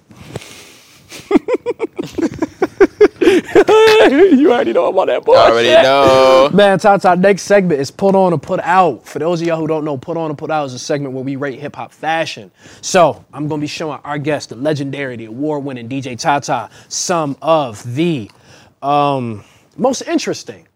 [LAUGHS] you already know about that boy. I already know. [LAUGHS] Man, Ty Ty, next segment is Put On or Put Out. For those of y'all who don't know, Put On or Put Out is a segment where we rate hip hop fashion. So I'm going to be showing our guest, the legendary, the award winning DJ Ty Ty, some of the um, most interesting,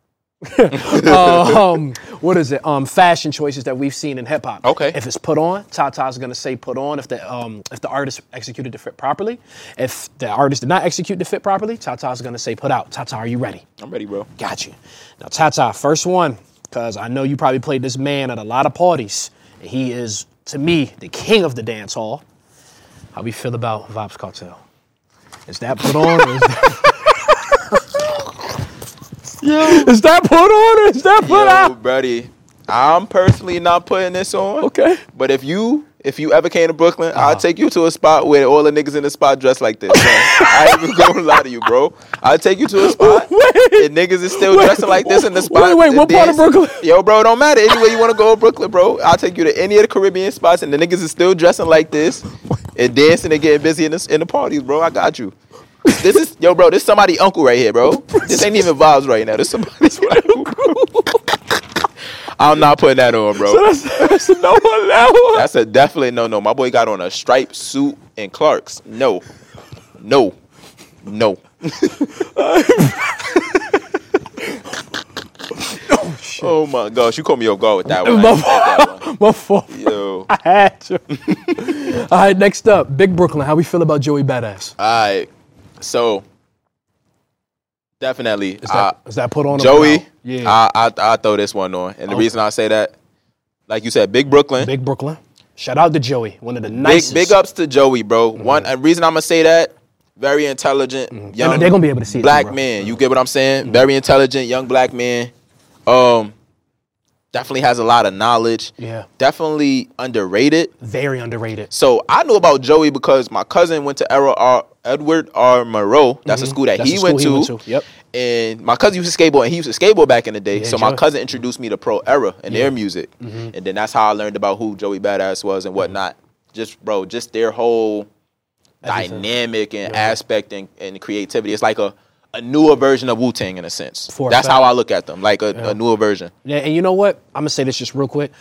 [LAUGHS] um, what is it? Um, fashion choices that we've seen in hip hop. Okay. If it's put on, Ty Ty's gonna say put on. If the um, if the artist executed the fit properly, if the artist did not execute the fit properly, Ty Ty's gonna say put out. Ty Ty, are you ready? I'm ready, bro. Got you. Now, Ty Ty, first one, because I know you probably played this man at a lot of parties. He is, to me, the king of the dance hall. How we feel about Vybz Kartel? Is that put on? [LAUGHS] Or is that put on or is that put Yo, out? buddy, I'm personally not putting this on. Okay. But if you if you ever came to Brooklyn, I'll uh-huh. take you to a spot where all the niggas in the spot dress like this. I ain't even gonna lie to you, bro. I'll take you to a spot [LAUGHS] Wait. and niggas is still Wait. dressing like this in the spot. Wait, wait, what part of. Brooklyn? Yo, bro, don't matter. Anywhere you wanna go in Brooklyn, bro. I'll take you to any of the Caribbean spots and the niggas is still dressing like this and dancing and getting busy in the, in the parties, bro. I got you. This is yo, bro. This somebody uncle right here, bro. This ain't even vibes right now. This somebody's uncle. I'm not putting that on, bro. That's, that's a no on that one. That's a definitely no no. My boy got on a striped suit and Clarks. No. No. No. [LAUGHS] oh my gosh, you caught me off guard with that one. My that fault. My fault. Yo. I had to. [LAUGHS] All right, next up, Big Brooklyn. How we feel about Joey Badass? Alright. So definitely Is that, is that put on? or Joey. Yeah. I, I I throw this one on. And the Okay. reason I say that, like you said, Big Brooklyn. Big Brooklyn. Shout out to Joey, one of the Big nicest. big ups to Joey, bro. Mm-hmm. One a reason I'm gonna say that, very intelligent, mm-hmm. Yeah, young no, they're gonna be able to see it. black too, bro. man. You mm-hmm. get what I'm saying? Very intelligent, young black man. Um, definitely has a lot of knowledge. Yeah, Definitely underrated. very underrated. So I knew about Joey because my cousin went to Errol R. Edward R. Murrow. That's a school that Mm-hmm. He, went, he went to. Yep. And my cousin used to skateboard, and he used to skateboard back in the day. Yeah, so my cousin introduced me to Pro Era and Yeah. their music, Mm-hmm. and then that's how I learned about who Joey Badass was and whatnot. Just bro, just their whole Everything. dynamic and Yeah. aspect and, and creativity. It's like a a newer version of Wu Tang in a sense. For That's fact. how I look at them, like a, a newer version. Yeah, and you know what? I'm gonna say this just real quick.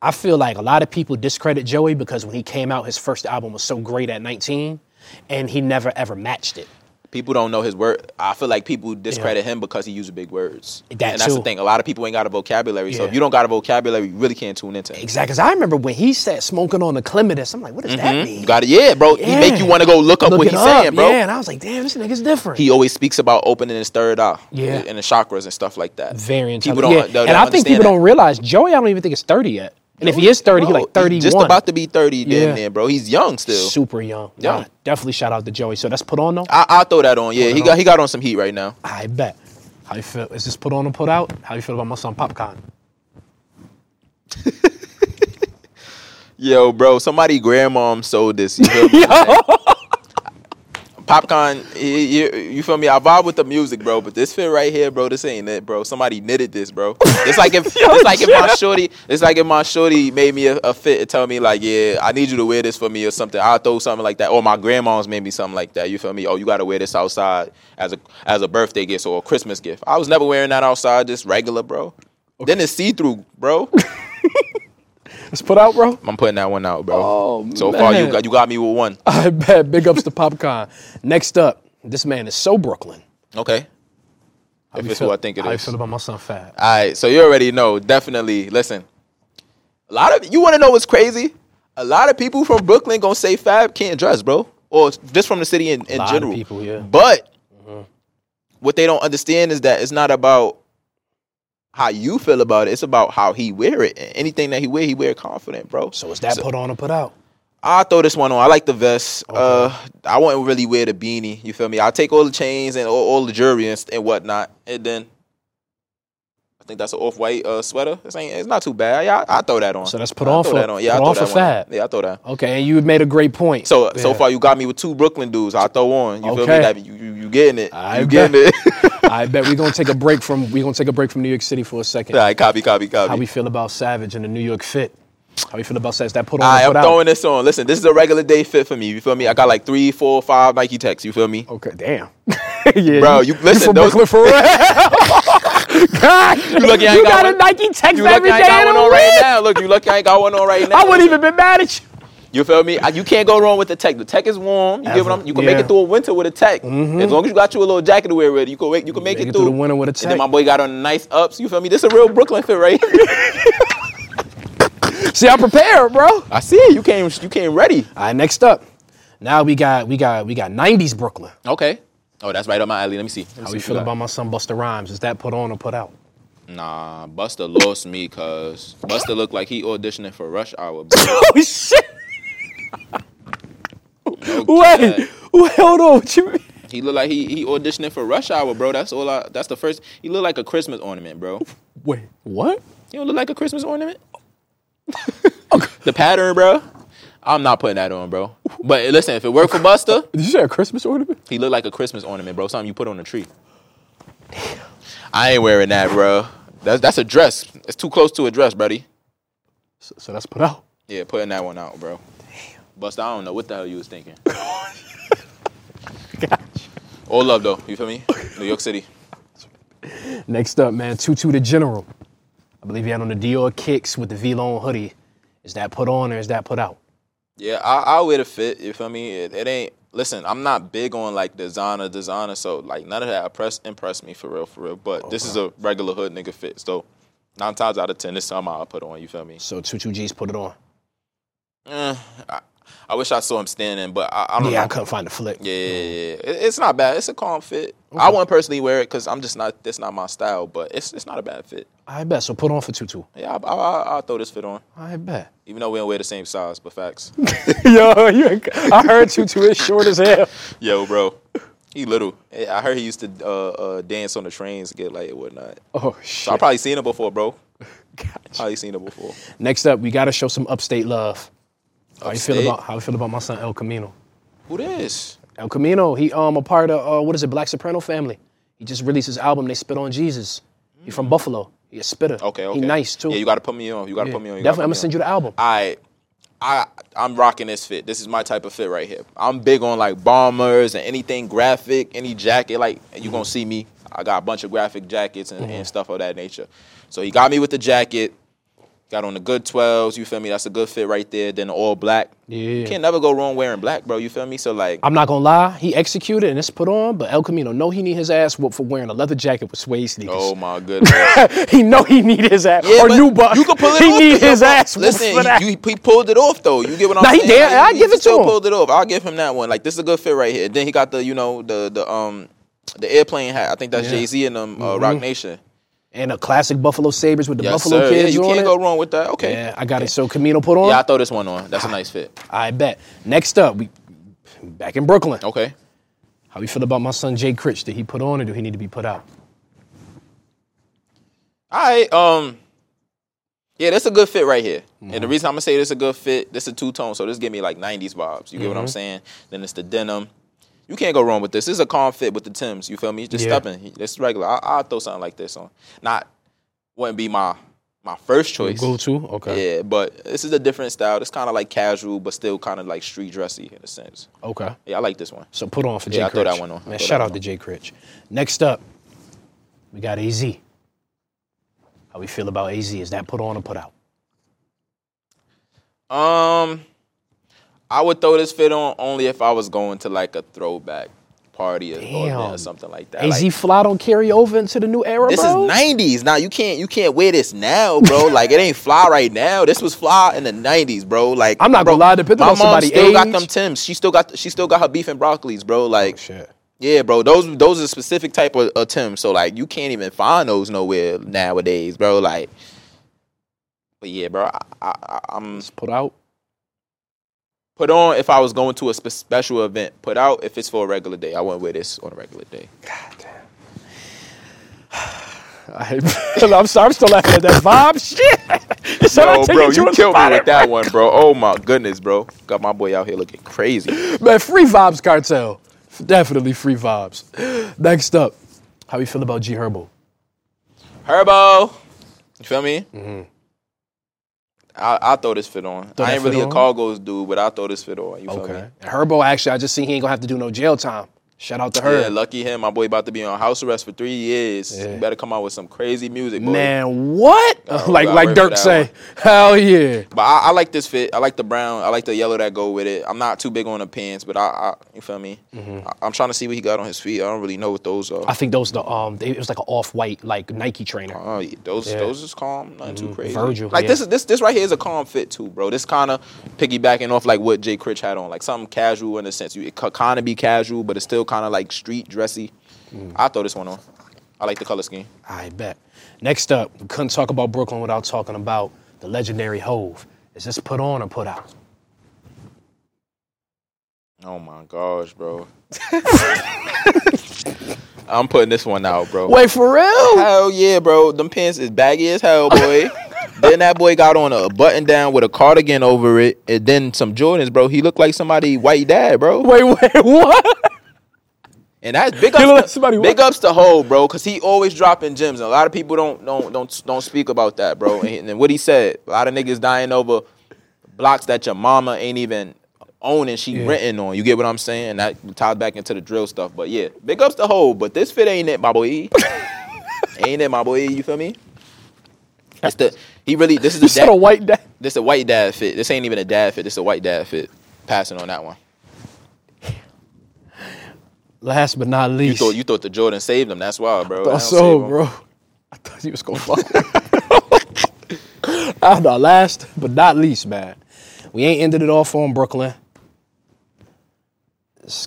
I feel like a lot of people discredit Joey because when he came out, his first album was so great at 19, and he never ever matched it. People don't know his word. I feel like people discredit him because he uses big words. That and that's the thing. A lot of people ain't got a vocabulary. So if you don't got a vocabulary, you really can't tune into him. Exactly. Cause I remember when he said smoking on the clematis. I'm like, what does that mean? Mm-hmm. You got it, yeah, bro. He make you want to go look up Look what he's up. saying, bro. Yeah, and I was like, damn, this nigga's different. He always speaks about opening his third eye, Yeah. and the chakras and stuff like that. very People intelligent. don't, yeah. they and I think people that. don't realize Joey. I don't even think is 30 yet. And if he is 30, he Bro, like 31. Just about to be 30 damn Yeah. near, bro. He's young still. super young. Yeah. Definitely shout out to Joey. So that's put on though. I, I'll throw that on. Yeah, Put he got on. he got on some heat right now. I bet. How you feel? Is this put on or put out? How you feel about my son Popcaan? [LAUGHS] Yo, bro, somebody grandmom sold this. You [LAUGHS] me? Popcaan, you, you, you feel me? I vibe with the music, bro, but this fit right here, bro, this ain't it, bro. Somebody knitted this, bro. [LAUGHS] It's like if it's like if my shorty, it's like if my shorty made me a, a fit and tell me like, yeah, I need you to wear this for me or something. I'll throw something like that. Or my grandma's made me something like that. You feel me? Oh, you gotta wear this outside as a as a birthday gift or a Christmas gift. I was never wearing that outside, just regular, bro. Then it's see through, bro. [LAUGHS] It's put out, bro. I'm putting that one out, bro. Oh, so far, you got you got me with one. I bet. Big ups to Popcaan. Next up, this man is so Brooklyn. Okay. How If you it's feel- who I think it How you is. feel about my son Fab? All right, so you already know. Definitely, listen. A lot of you want to know what's crazy. A lot of people from Brooklyn gonna say Fab can't dress, bro, or just from the city in, in lot of general. people, yeah. But what they don't understand is that it's not about how you feel about it. It's about how he wear it. And anything that he wear, he wear confident, bro. So is that put on or put out? I'll throw this one on. I like the vest. Uh, I wouldn't really wear the beanie. You feel me? I'll take all the chains and all, all the jewelry and, and whatnot, and then I think that's an off white uh, sweater. This ain't. It's not too bad. Yeah, I, I throw that on. So that's put on for- that on. Yeah, I put throw on that for Fab. Yeah, I throw that. Okay, and you made a great point. So so far you got me with two Brooklyn dudes. I throw on. You feel me? Okay. That you, you you getting it? I you bet. getting it? [LAUGHS] I bet we're gonna take a break from we're gonna take a break from New York City for a second. All right, copy, copy, How copy. we feel about Savage and the New York Fit? How we feel about Savage? That put on I'm put out? throwing this on. Listen, this is a regular day fit for me. You feel me? I got like three, four, five Nike techs. You feel me? Okay, damn. [LAUGHS] yeah, Bro, you- listen, from those- Brooklyn for real? [LAUGHS] You lucky I you ain't got, got a. Nike text You lucky every I ain't got one on right [LAUGHS] now. Look, you lucky I ain't got one on right now. I wouldn't even been mad at you. You feel me? You can't go wrong with the tech. The tech is warm. You get what I'm, You can make it through a winter with a tech. Mm-hmm. As long as you got you a little jacket to wear with, you can wait. You can make, Make it, it through through the winter with a tech. And then my boy got on nice ups. You feel me? This is a real Brooklyn fit right here. [LAUGHS] See, I'm prepared, bro. I see. You came. You came ready. right, next up. Now we got we got we got 90s Brooklyn. Okay. Oh, that's right up my alley. Let me see. How feel you got. about my son Busta Rhymes? Is that put on or put out? Nah, Busta lost me because Busta looked like he auditioning for Rush Hour. Bro. [LAUGHS] Oh shit! No [LAUGHS] Wait, wait, hold on. What you mean? He looked like he he auditioning for Rush Hour, bro. That's all. I, that's the first. He looked like a Christmas ornament, bro. Wait, what? You don't look like a Christmas ornament. [LAUGHS] the pattern, bro. I'm not putting that on, bro. But listen, if it worked for Busta, [LAUGHS] Did you say a Christmas ornament? he looked like a Christmas ornament, bro. Something you put on a tree. I ain't wearing that, bro. That's that's a dress. It's too close to a dress, buddy. So, so that's put out. Yeah, putting that one out, bro. Damn. Busta, I don't know what the hell you was thinking. [LAUGHS] Gotcha. All love though, you feel me? New York City. Next up, man, Tutu the General. I believe he had on the Dior kicks with the V-Lone hoodie. Is that put on or is that put out? Yeah, I, I'll wear the fit. You feel me? It, it ain't. Listen, I'm not big on like designer, designer. So like none of that impress impress me for real, for real. But this is a regular hood nigga fit. So nine times out of ten, this time I'll put on. You feel me? So Tutu G's put it on. Eh, I, I wish I saw him standing, but I, I don't Yeah, I couldn't find the flick. Yeah, yeah, yeah. It- it's not bad. It's a calm fit. I wouldn't personally wear it because I'm just not. That's not my style. But it's it's not a bad fit. I bet. So put on for Tutu. Yeah, I, I, I, I'll throw this fit on, I bet. even though we don't wear the same size. But facts. [LAUGHS] Yo, you, I heard Tutu is [LAUGHS] short as hell. Yo, bro, he little. I heard he used to uh, uh, dance on the trains, get like and whatnot. Oh So I probably seen him before, bro. [LAUGHS] Gotcha. Probably seen him before. Next up, we got to show some upstate love. How you feel about how you feel about my son El Camino? Who this? El Camino, he um a part of uh, what is it, Black Soprano family. He just released his album. They spit on Jesus. He from Buffalo. He a spitter. Mm. Okay, okay. He nice too. Yeah, you got to put me on. You got to Yeah. put me on. You Definitely, I'm gonna send you the album. I, I, I'm rocking this fit. This is my type of fit right here. I'm big on like bombers and anything graphic, any jacket. Like you gonna see me. I got a bunch of graphic jackets and, Mm-hmm. and stuff of that nature. So he got me with the jacket. Got on the good 12s. You feel me? That's a good fit right there. Then all black. Yeah. You can't never go wrong wearing black, bro. You feel me? So like, I'm not gonna lie, he executed and it's put on, but El Camino know he need his ass whooped for wearing a leather jacket with suede sneakers. oh my [LAUGHS] goodness. he know he need his ass Yeah, or but new buck. You can pull it he off. need though, his bro. ass whooped Listen, for that. he, he pulled it off though. You get what I'm Nah, he saying? did. Like, I give it to him. pulled it off. I'll give him that one. Like this is a good fit right here. Then he got the you know the the um the airplane hat. I think that's Yeah. Mm-hmm. Jay Z and them uh, Roc Nation. And a classic Buffalo Sabres with the Yes, Buffalo sir. Yeah, kids you on can't go wrong with that. Okay. Yeah, I got it. So Camino put on. Yeah, I throw this one on. That's a nice fit. I bet. Next up, we back in Brooklyn. Okay. How you feel about my son Jay Critch? Did he put on or do he need to be put out? All right. Um. Yeah, that's a good fit right here. Mm-hmm. And the reason I'm gonna say this is a good fit, this is a two tone, so this give me like '90s vibes. You get what Mm-hmm. I'm saying? Then it's the denim. You can't go wrong with this. This is a calm fit with the Tims. You feel me? Just Yeah. stepping. It's regular. I, I'll throw something like this on. Not wouldn't be my my first choice. Go to? Okay. Yeah, but this is a different style. It's kind of like casual, but still kind of like street dressy in a sense. Okay. Yeah, I like this one. So put on for Jay Yeah, I throw Critch. that one on. Man, shout out to Jay Critch. Next up, we got AZ. How we feel about AZ? Is that put on or put out? Um, I would throw this fit on only if I was going to like a throwback party or, or or something like that. AZ Like, fly don't carry over into the new era, this bro? is '90s. Now you can't you can't wear this now, bro. [LAUGHS] like it ain't fly right now. This was fly in the '90s, bro. Like I'm not bro, gonna lie, depending on somebody still got them Tims. She still got she still got her beef and broccolis, bro. Oh, like Shit. yeah, bro. Those those are specific type of, of Tims. So like you can't even find those nowhere nowadays, bro. Like, but yeah, bro. I, I, I- I'm It's put out. Put on if I was going to a spe- special event. Put out if it's for a regular day. I wouldn't wear this on a regular day. God damn. [SIGHS] I, [LAUGHS] I'm sorry, I'm still laughing at that vibe. [LAUGHS] Shit. You Yo, bro, to you killed me with that one, bro. [LAUGHS] Oh my goodness, bro. Got my boy out here looking crazy. [GASPS] Man, free Vybz Kartel. Definitely free Vybz. [GASPS] Next up, how you feel about G Herbo? Herbo, you feel me? Mm-hmm. I I'll throw this fit on. Throw I ain't fit really on? a cargoes dude, but I'll throw this fit on. You feel Okay. me? And Herbo, actually, I just seen he ain't gonna have to do no jail time. Shout out to her. Yeah, lucky him. My boy about to be on house arrest for three years. Yeah. You better come out with some crazy music, boy. Man, what? Oh, Gotta- [LAUGHS] like like Durk say, one. hell yeah. But I, I like this fit. I like the brown. I like the yellow that go with it. I'm not too big on the pants, but I, I you feel me? I, I'm trying to see what he got on his feet. I don't really know what those are. Mm-hmm. I think those the um they, it was like an off white like Nike trainer. Oh, yeah, those Yeah. Mm-hmm. those is calm, nothing too crazy. Virgil, like yeah. this is this this right here is a calm fit too, bro. This kind of piggybacking off like what Jay Critch had on, like something casual in a sense. You it could kind of be casual, but it's still kind of like street dressy. Mm. I throw this one on. I like the color scheme. I bet. Next up, we couldn't talk about Brooklyn without talking about the legendary Hove. Is this put on or put out? Oh my gosh, bro. [LAUGHS] I'm putting this one out, bro. Wait for real? Hell yeah, bro. Them pants is baggy as hell, boy. then that boy got on a button down with a cardigan over it, and then some Jordans, bro. He looked like somebody white dad, bro. Wait, wait, [LAUGHS] what? And that's big He look like ups. somebody To, big what? ups to Ho, bro, because he always dropping gems. And a lot of people don't don't don't don't speak about that, bro. and, and what he said, a lot of niggas dying over blocks that your mama ain't even owning, she Yeah. renting on. You get what I'm saying? That ties back into the drill stuff. But yeah, big ups to Ho, but this fit ain't it, my boy. [LAUGHS] ain't it, my boy? You feel me? [LAUGHS] It's the he really. This is dad, a white dad. this is a white dad fit. This ain't even a dad fit. This is a white dad fit. Passing on that one. Last but not least, You thought you thought the Jordan saved him. That's why, bro. I thought don't so, bro. I thought you was gonna fuck. [LAUGHS] I know. Last but not least, man. We ain't ended it off on Brooklyn.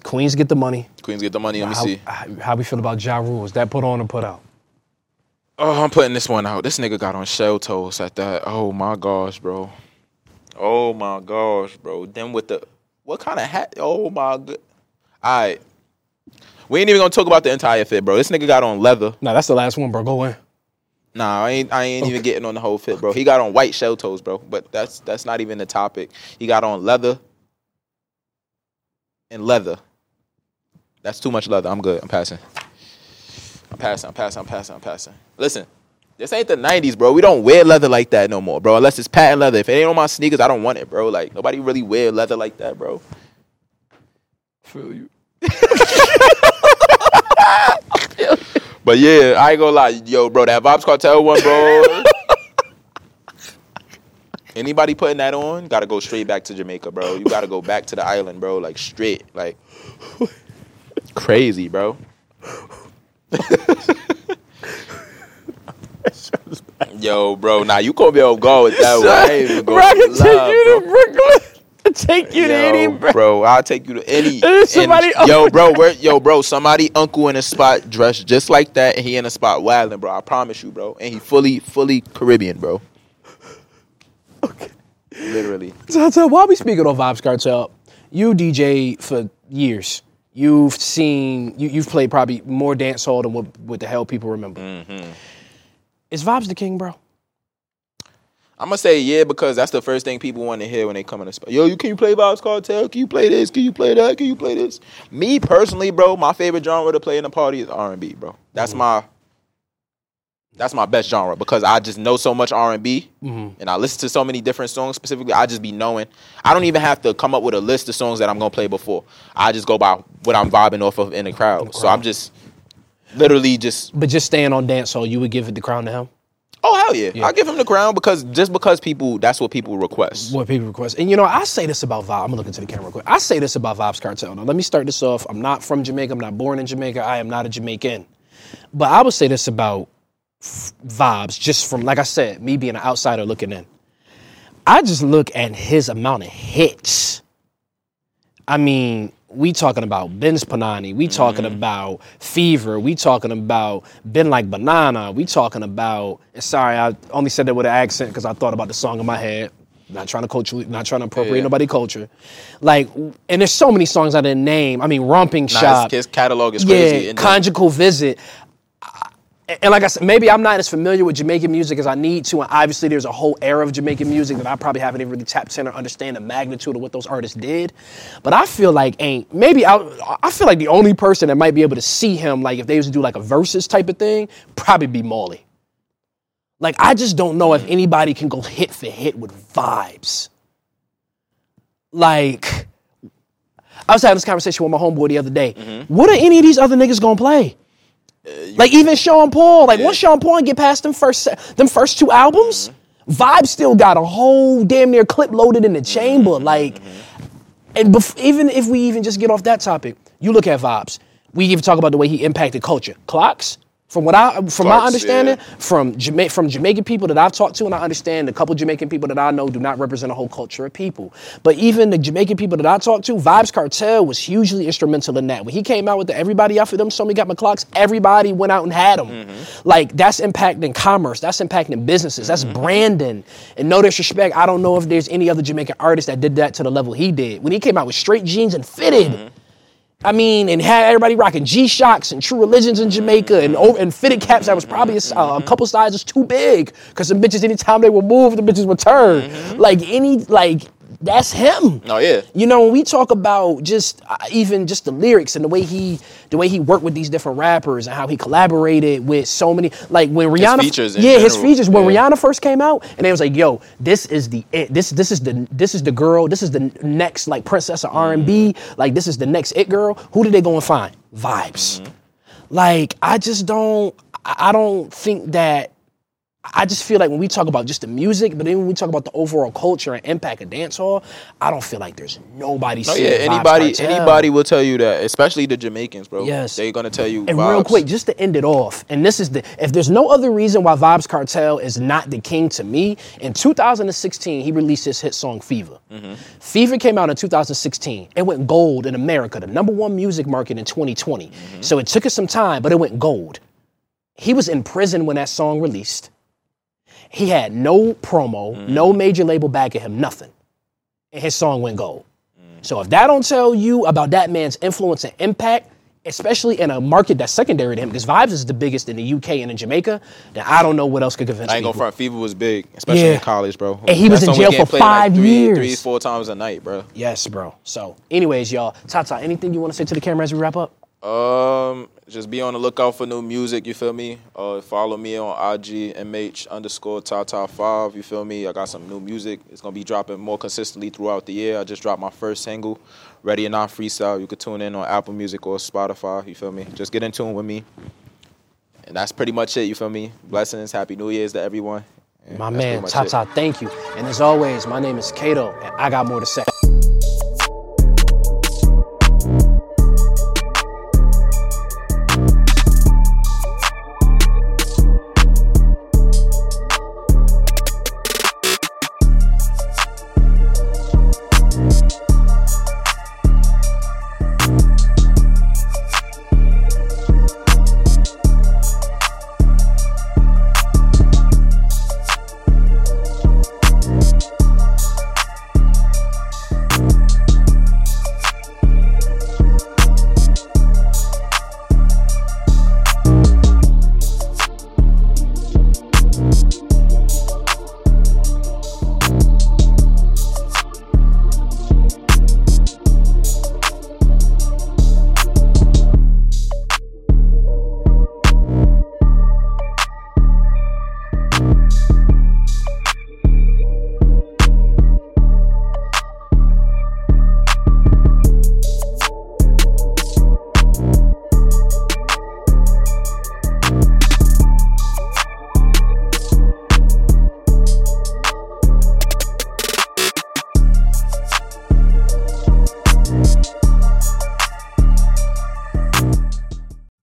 Queens get the money. Queens get the money. Let me how, see. How, how we feel about Ja Rule? Is that put on or put out? Oh, I'm putting this one out. This nigga got on shell toes at that. Oh my gosh, bro. Oh my gosh, bro. Then with the what kind of hat? Oh my good. All right. We ain't even gonna talk about the entire fit, bro. This nigga got on leather. No, that's the last one, bro. Go in. Nah, I ain't. I ain't even getting on the whole fit, bro. He got on white shell toes, bro. But that's that's not even the topic. He got on leather and leather. That's too much leather. I'm good. I'm passing. I'm passing. I'm passing. I'm passing. I'm passing. Listen, this ain't the '90s, bro. We don't wear leather like that no more, bro. Unless it's patent leather. If it ain't on my sneakers, I don't want it, bro. Like nobody really wear leather like that, bro. Feel you. [LAUGHS] But yeah, I ain't gonna lie, yo, bro. That Vybz Kartel one, bro. Anybody putting that on, gotta go straight back to Jamaica, bro. You gotta go back to the island, bro. Like straight, like crazy, bro. Yo, bro, now you gonna be able to go with that one. I ain't even Bro, I gonna can take lie, you bro. to Brooklyn. Take you to any, bro. bro, I'll take you to any. [LAUGHS] Somebody any- yo, bro, where, yo, bro, somebody uncle in a spot dressed just like that, and he in a spot wilding, bro. I promise you, bro. And he fully, fully Caribbean, bro. Okay. Literally. So, so while we speaking on Vybz Kartel, you DJ for years. You've seen, you, you've played probably more dance hall than what, what the hell people remember. Mm-hmm. Is Vybz the king, bro? I'm gonna say yeah because that's the first thing people want to hear when they come in the spot. Yo, you can you play Vybz Kartel? Can you play this? Can you play that? Can you play this? Me personally, bro, my favorite genre to play in a party is R&B, bro. That's my that's my best genre because I just know so much R&B mm-hmm. and I listen to so many different songs. Specifically, I just be knowing. I don't even have to come up with a list of songs that I'm gonna play before. I just go by what I'm vibing off of in the crowd. So I'm just literally just But just staying on dance hall, you would give it the crown to him? oh hell yeah. I give him the crown because just because people that's what people request. What people request. And you know, I say this about Vybz. I'm gonna look into the camera real quick. I say this about Vybz Kartel. Now, let me start this off. I'm not from Jamaica. I'm not born in Jamaica. I am not a Jamaican. But I would say this about Vybz, just from, like I said, me being an outsider looking in. I just look at his amount of hits. I mean, we talking about Benz Punany. We talking mm-hmm. about Fever. We talking about Ben Like Banana. We talking about. Sorry, I only said that with an accent because I thought about the song in my head. Not trying to culture, not trying to appropriate Yeah. nobody culture. Like, and there's so many songs I didn't name. I mean, Romping Nah, Shop. his, his catalog is crazy. Yeah, conjugal visit. And like I said, maybe I'm not as familiar with Jamaican music as I need to. And obviously, there's a whole era of Jamaican music that I probably haven't even really tapped in or understand the magnitude of what those artists did. But I feel like ain't maybe I, I feel like the only person that might be able to see him, like if they was to do like a versus type of thing, probably be Molly. Like I just don't know if anybody can go hit for hit with Vybz. Like I was having this conversation with my homeboy the other day. Mm-hmm. What are any of these other niggas gonna play? Like even Sean Paul. Like once Sean Paul get past them first them first two albums, mm-hmm. Vibe still got a whole damn near clip loaded in the mm-hmm. chamber. Like, mm-hmm. and bef- even if we even just get off that topic, you look at Vybz. We even talk about the way he impacted culture. Clarks. From what I, from my understanding, yeah. from Jama- from Jamaican people that I've talked to, and I understand a couple Jamaican people that I know do not represent a whole culture of people. But even the Jamaican people that I talked to, Vybz Kartel was hugely instrumental in that. When he came out with the "Everybody Out for Them," so many got my Clarks. Everybody went out and had them. Mm-hmm. Like that's impacting commerce. That's impacting businesses. That's branding. And no disrespect, I don't know if there's any other Jamaican artist that did that to the level he did. When he came out with straight jeans and fitted. Mm-hmm. I mean, and had everybody rocking G Shocks and True Religions in Jamaica and over, and fitted caps that was probably a, uh, a couple sizes too big because some bitches anytime they would move, the bitches would turn. Like any like that's him. Oh, yeah. You know, when we talk about just uh, even just the lyrics and the way he the way he worked with these different rappers and how he collaborated with so many like when Rihanna features in yeah his features when Yeah. Rihanna first came out and they was like yo this is the it, this this is the this is the girl this is the next like princess of R&B Mm-hmm. like this is the next it girl who did they go and find Vybz Mm-hmm. like I just don't I don't think that I just feel like when we talk about just the music, but then when we talk about the overall culture and impact of dancehall, I don't feel like there's nobody. Oh yeah, anybody Kartel. anybody will tell you that, especially the Jamaicans, bro. Yes. They're gonna tell you. And real quick, just to end it off, and this is the if there's no other reason why Vybz Kartel is not the king to me, in 2016 he released his hit song Fever. Mm-hmm. Fever came out in 2016. It went gold in America, the number one music market in 2020. Mm-hmm. So it took us some time, but it went gold. He was in prison when that song released. He had no promo, no mm-hmm. major label backing him, nothing. And his song went gold. So if that don't tell you about that man's influence and impact, especially in a market that's secondary to him, because Vybz is the biggest in the UK and in Jamaica, then I don't know what else could convince you. I ain't gonna people. front. Fever was big, especially Yeah. in college, bro. And he was That in jail for played like five three, years. three, four times a night, bro. Yes, bro. So, anyways, y'all, Ty Ty, anything you want to say to the camera as we wrap up? Um, just be on the lookout for new music. You feel me? Uh, follow me on IG mh underscore Tata five. You feel me? I got some new music. It's gonna be dropping more consistently throughout the year. I just dropped my first single, Ready or Not Freestyle. You could tune in on Apple Music or Spotify. You feel me? Just get in tune with me. And that's pretty much it. You feel me? Blessings. Happy New Year's to everyone. And My man, much it. Ty Ty, thank you. And as always, my name is Cato, and I got more to say.